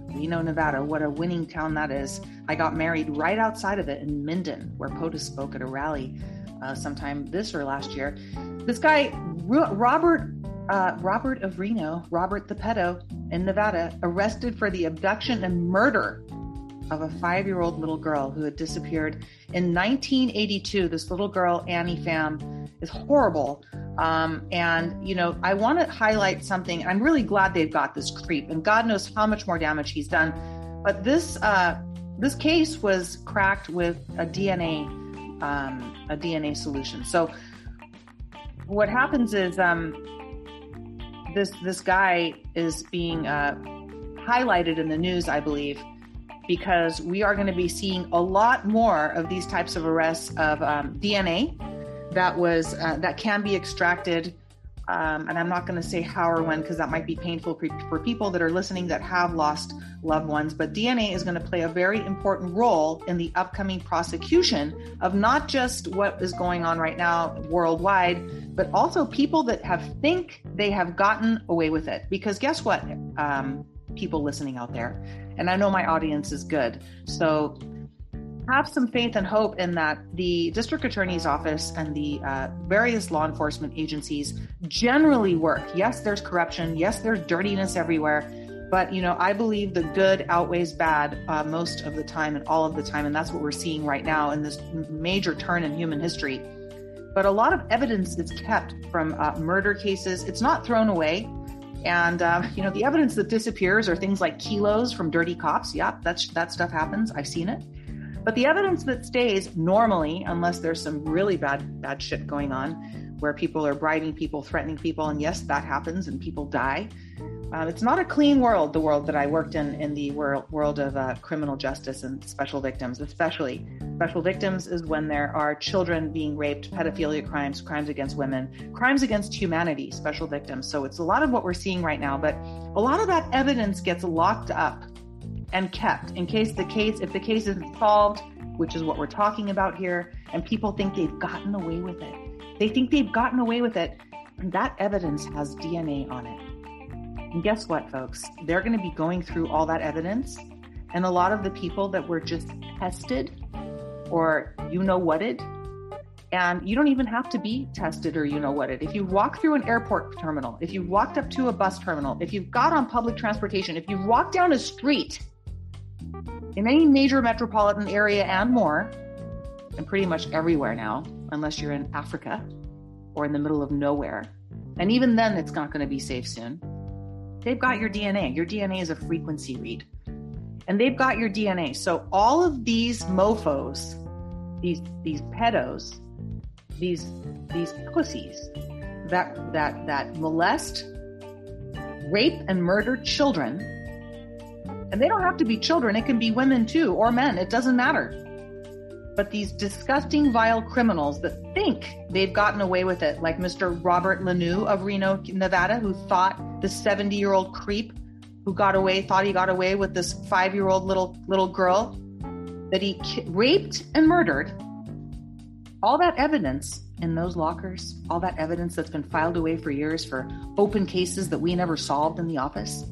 Reno, Nevada, what a winning town that is. I got married right outside of it in Minden, where POTUS spoke at a rally uh, sometime this or last year. This guy, Robert uh, Robert of Reno, Robert the pedo in Nevada, arrested for the abduction and murder of a five year old little girl who had disappeared in 1982. This little girl, Annie Pham, is horrible. Um, and, you know, I want to highlight something. I'm really glad they've got this creep, and God knows how much more damage he's done. But this, uh, this case was cracked with a DNA, um, a DNA solution. So, what happens is um, this this guy is being uh, highlighted in the news, I believe, because we are going to be seeing a lot more of these types of arrests of um, DNA that was uh, that can be extracted. Um, and I'm not going to say how or when because that might be painful for, for people that are listening that have lost loved ones. But DNA is going to play a very important role in the upcoming prosecution of not just what is going on right now worldwide, but also people that have think they have gotten away with it. Because guess what, um, people listening out there, and I know my audience is good. So have some faith and hope in that the district attorney's office and the uh, various law enforcement agencies generally work. Yes, there's corruption. Yes, there's dirtiness everywhere. But, you know, I believe the good outweighs bad uh, most of the time and all of the time. And that's what we're seeing right now in this major turn in human history. But a lot of evidence is kept from uh, murder cases. It's not thrown away And uh, you know, the evidence that disappears are things like kilos from dirty cops. Yep, that's that stuff happens. I've seen it. But the evidence that stays normally, unless there's some really bad bad shit going on, where people are bribing people, threatening people, and yes, that happens, and people die. Um, it's not a clean world, the world that I worked in, in the world, world of uh, criminal justice and special victims, especially. Special victims is when there are children being raped, pedophilia crimes, crimes against women, crimes against humanity, special victims. So it's a lot of what we're seeing right now, but a lot of that evidence gets locked up and kept in case the case, if the case isn't solved, which is what we're talking about here, and people think they've gotten away with it. They think they've gotten away with it, and that evidence has DNA on it. And guess what, folks? They're going to be going through all that evidence. And a lot of the people that were just tested or you know whated, and you don't even have to be tested or you know whated. If you walk through an airport terminal, if you walked up to a bus terminal, if you've got on public transportation, if you walk down a street in any major metropolitan area and more, and pretty much everywhere now, unless you're in Africa or in the middle of nowhere. And even then, it's not going to be safe soon. They've got your DNA. Your DNA is a frequency read. And they've got your DNA. So all of these mofos, these these pedos, these these pussies that that that molest, rape and murder children. And they don't have to be children, it can be women too or men, it doesn't matter. But these disgusting, vile criminals that think they've gotten away with it, like Mr. Robert Laneau of Reno, Nevada, who thought the 70 year old creep who got away, thought he got away with this five year old little, little girl that he ki- raped and murdered. All that evidence in those lockers, all that evidence that's been filed away for years for open cases that we never solved in the office,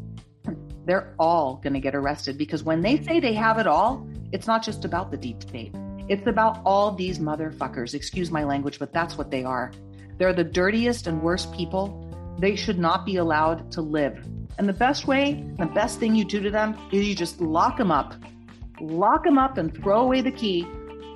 they're all going to get arrested because when they say they have it all, it's not just about the deep state. It's about all these motherfuckers. Excuse my language, but that's what they are. They're the dirtiest and worst people. They should not be allowed to live. And the best way, the best thing you do to them is you just lock them up. Lock them up and throw away the key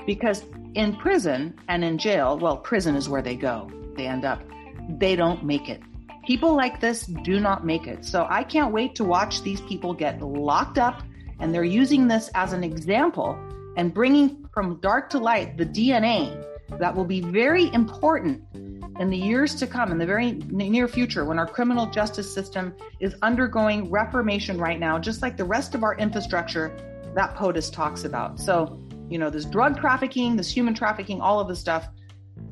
because in prison and in jail, well, prison is where they go. They end up. They don't make it. People like this do not make it. So I can't wait to watch these people get locked up and they're using this as an example and bringing from dark to light the DNA that will be very important in the years to come, in the very near future, when our criminal justice system is undergoing reformation right now, just like the rest of our infrastructure that POTUS talks about. So, you know, this drug trafficking, this human trafficking, all of the stuff,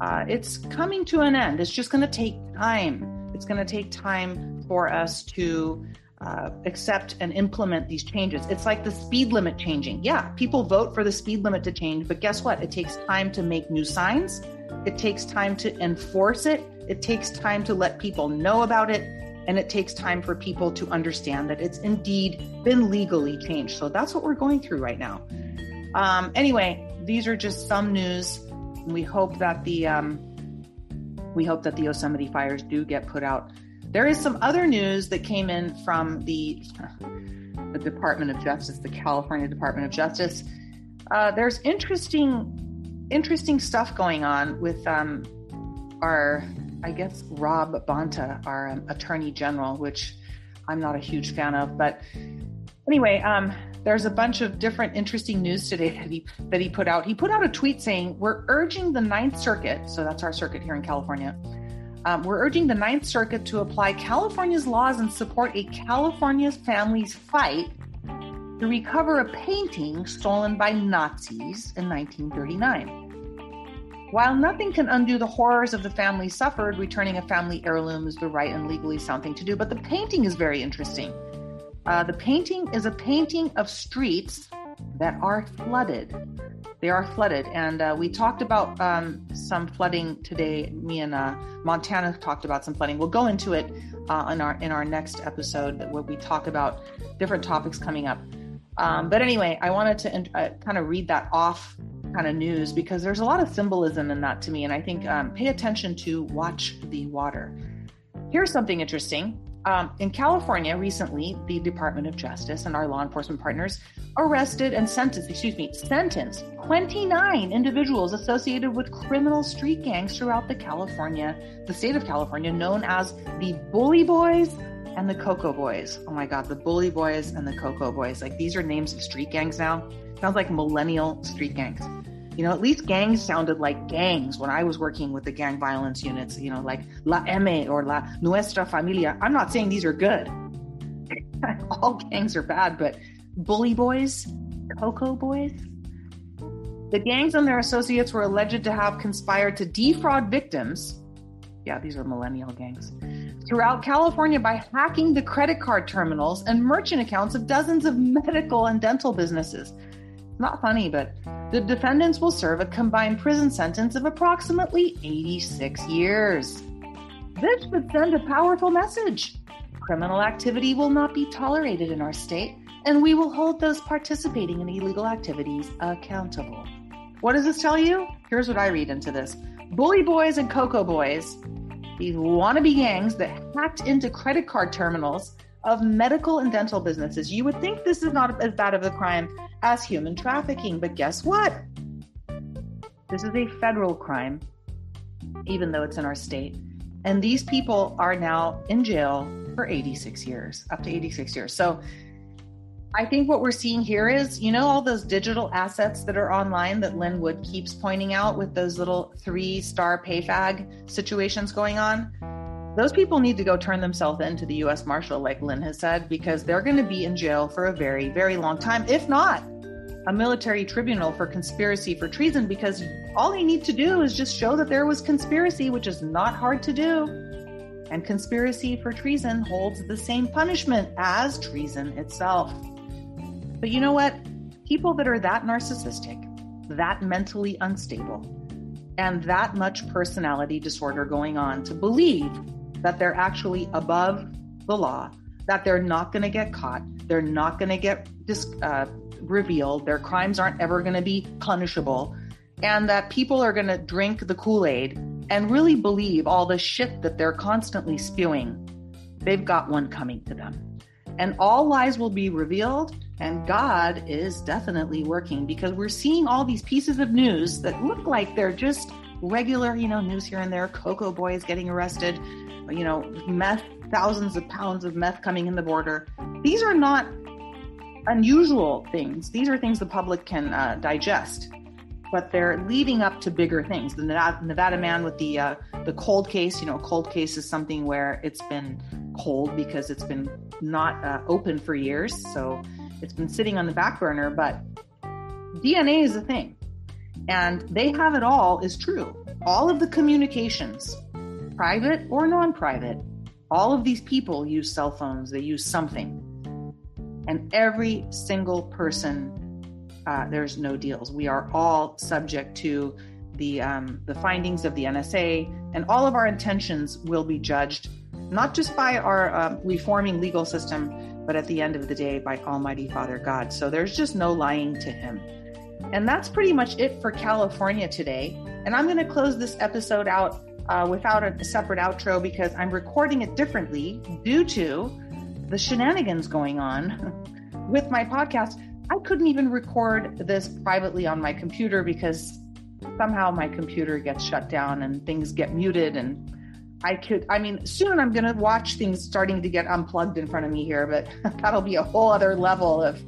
uh, it's coming to an end. It's just going to take time. It's going to take time for us to uh, accept and implement these changes. It's like the speed limit changing. Yeah, people vote for the speed limit to change, but guess what? It takes time to make new signs, it takes time to enforce it, it takes time to let people know about it, and it takes time for people to understand that it's indeed been legally changed. So that's what we're going through right now. Um, anyway, these are just some news. We hope that the um, we hope that the Yosemite fires do get put out there is some other news that came in from the, the Department of Justice, the California Department of Justice. Uh, there's interesting, interesting stuff going on with um, our, I guess, Rob Bonta, our um, Attorney General, which I'm not a huge fan of. But anyway, um, there's a bunch of different interesting news today that he that he put out. He put out a tweet saying, "We're urging the Ninth Circuit, so that's our circuit here in California." Um, we're urging the Ninth Circuit to apply California's laws and support a California family's fight to recover a painting stolen by Nazis in 1939. While nothing can undo the horrors of the family suffered, returning a family heirloom is the right and legally sound thing to do. But the painting is very interesting. Uh, the painting is a painting of streets that are flooded. They are flooded, and uh, we talked about um, some flooding today. Me and uh, Montana talked about some flooding. We'll go into it uh, in our in our next episode where we talk about different topics coming up. Um, but anyway, I wanted to uh, kind of read that off kind of news because there's a lot of symbolism in that to me, and I think um, pay attention to watch the water. Here's something interesting. Um, in California, recently, the Department of Justice and our law enforcement partners arrested and sentenced, excuse me, sentenced 29 individuals associated with criminal street gangs throughout the California, the state of California, known as the Bully Boys and the Cocoa Boys. Oh my God, the Bully Boys and the Cocoa Boys. Like these are names of street gangs now. Sounds like millennial street gangs. You know, at least gangs sounded like gangs when I was working with the gang violence units, you know, like La M or La Nuestra Familia. I'm not saying these are good. All gangs are bad, but Bully Boys, Coco Boys. The gangs and their associates were alleged to have conspired to defraud victims. Yeah, these are millennial gangs throughout California by hacking the credit card terminals and merchant accounts of dozens of medical and dental businesses. Not funny, but the defendants will serve a combined prison sentence of approximately 86 years. This would send a powerful message. Criminal activity will not be tolerated in our state, and we will hold those participating in illegal activities accountable. What does this tell you? Here's what I read into this Bully Boys and Cocoa Boys these wannabe gangs that hacked into credit card terminals of medical and dental businesses. You would think this is not as bad of a crime as human trafficking, but guess what? This is a federal crime, even though it's in our state. And these people are now in jail for 86 years, up to 86 years. So I think what we're seeing here is, you know, all those digital assets that are online that Lin Wood keeps pointing out with those little three star PayFag situations going on. Those people need to go turn themselves into the US Marshal, like Lin has said, because they're going to be in jail for a very, very long time, if not a military tribunal for conspiracy for treason, because all they need to do is just show that there was conspiracy, which is not hard to do. And conspiracy for treason holds the same punishment as treason itself. But you know what? People that are that narcissistic, that mentally unstable, and that much personality disorder going on to believe that they're actually above the law, that they're not going to get caught, they're not going to get dis- uh, revealed, their crimes aren't ever going to be punishable, and that people are going to drink the Kool Aid and really believe all the shit that they're constantly spewing, they've got one coming to them. And all lies will be revealed, and God is definitely working because we're seeing all these pieces of news that look like they're just regular, you know, news here and there. Cocoa boys getting arrested, you know, meth, thousands of pounds of meth coming in the border. These are not unusual things. These are things the public can uh, digest, but they're leading up to bigger things. The Nevada man with the uh, the cold case, you know, cold case is something where it's been cold because it's been not uh, open for years. So it's been sitting on the back burner, but DNA is a thing. And they have it all is true. All of the communications, private or non private, all of these people use cell phones, they use something. And every single person, uh, there's no deals. We are all subject to the um, the findings of the NSA, and all of our intentions will be judged not just by our um, reforming legal system, but at the end of the day, by Almighty Father God. So there's just no lying to Him. And that's pretty much it for California today. And I'm going to close this episode out uh, without a separate outro because I'm recording it differently due to the shenanigans going on with my podcast. I couldn't even record this privately on my computer because somehow my computer gets shut down and things get muted and I could, I mean, soon I'm going to watch things starting to get unplugged in front of me here, but that'll be a whole other level of,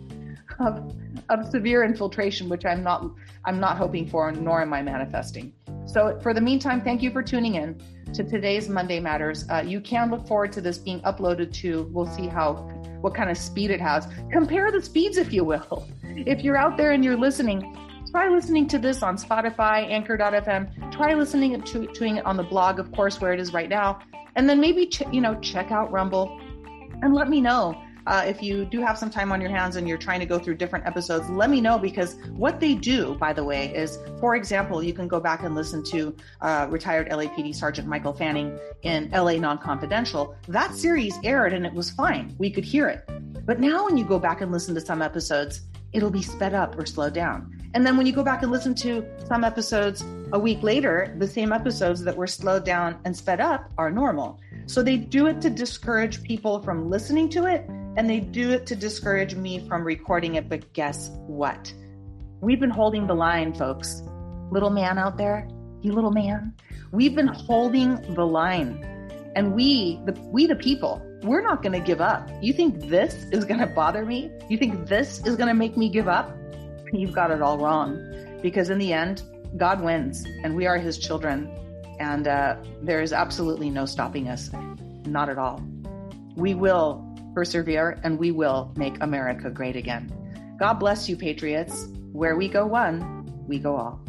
of, of severe infiltration, which I'm not, I'm not hoping for, nor am I manifesting. So for the meantime, thank you for tuning in to today's Monday Matters. Uh, you can look forward to this being uploaded to, we'll see how, what kind of speed it has. Compare the speeds, if you will. If you're out there and you're listening, try listening to this on Spotify, Anchor.fm. Try listening to, to it on the blog, of course, where it is right now. And then maybe, ch- you know, check out Rumble and let me know uh, if you do have some time on your hands and you're trying to go through different episodes, let me know because what they do, by the way, is, for example, you can go back and listen to uh, retired LAPD Sergeant Michael Fanning in LA Non Confidential. That series aired and it was fine. We could hear it. But now when you go back and listen to some episodes, it'll be sped up or slowed down. And then when you go back and listen to some episodes a week later, the same episodes that were slowed down and sped up are normal. So they do it to discourage people from listening to it, and they do it to discourage me from recording it. But guess what? We've been holding the line, folks. Little man out there, you little man, we've been holding the line. And we, the we the people, we're not going to give up. You think this is going to bother me? You think this is going to make me give up? You've got it all wrong. Because in the end, God wins and we are his children. And uh, there is absolutely no stopping us. Not at all. We will persevere and we will make America great again. God bless you, Patriots. Where we go one, we go all.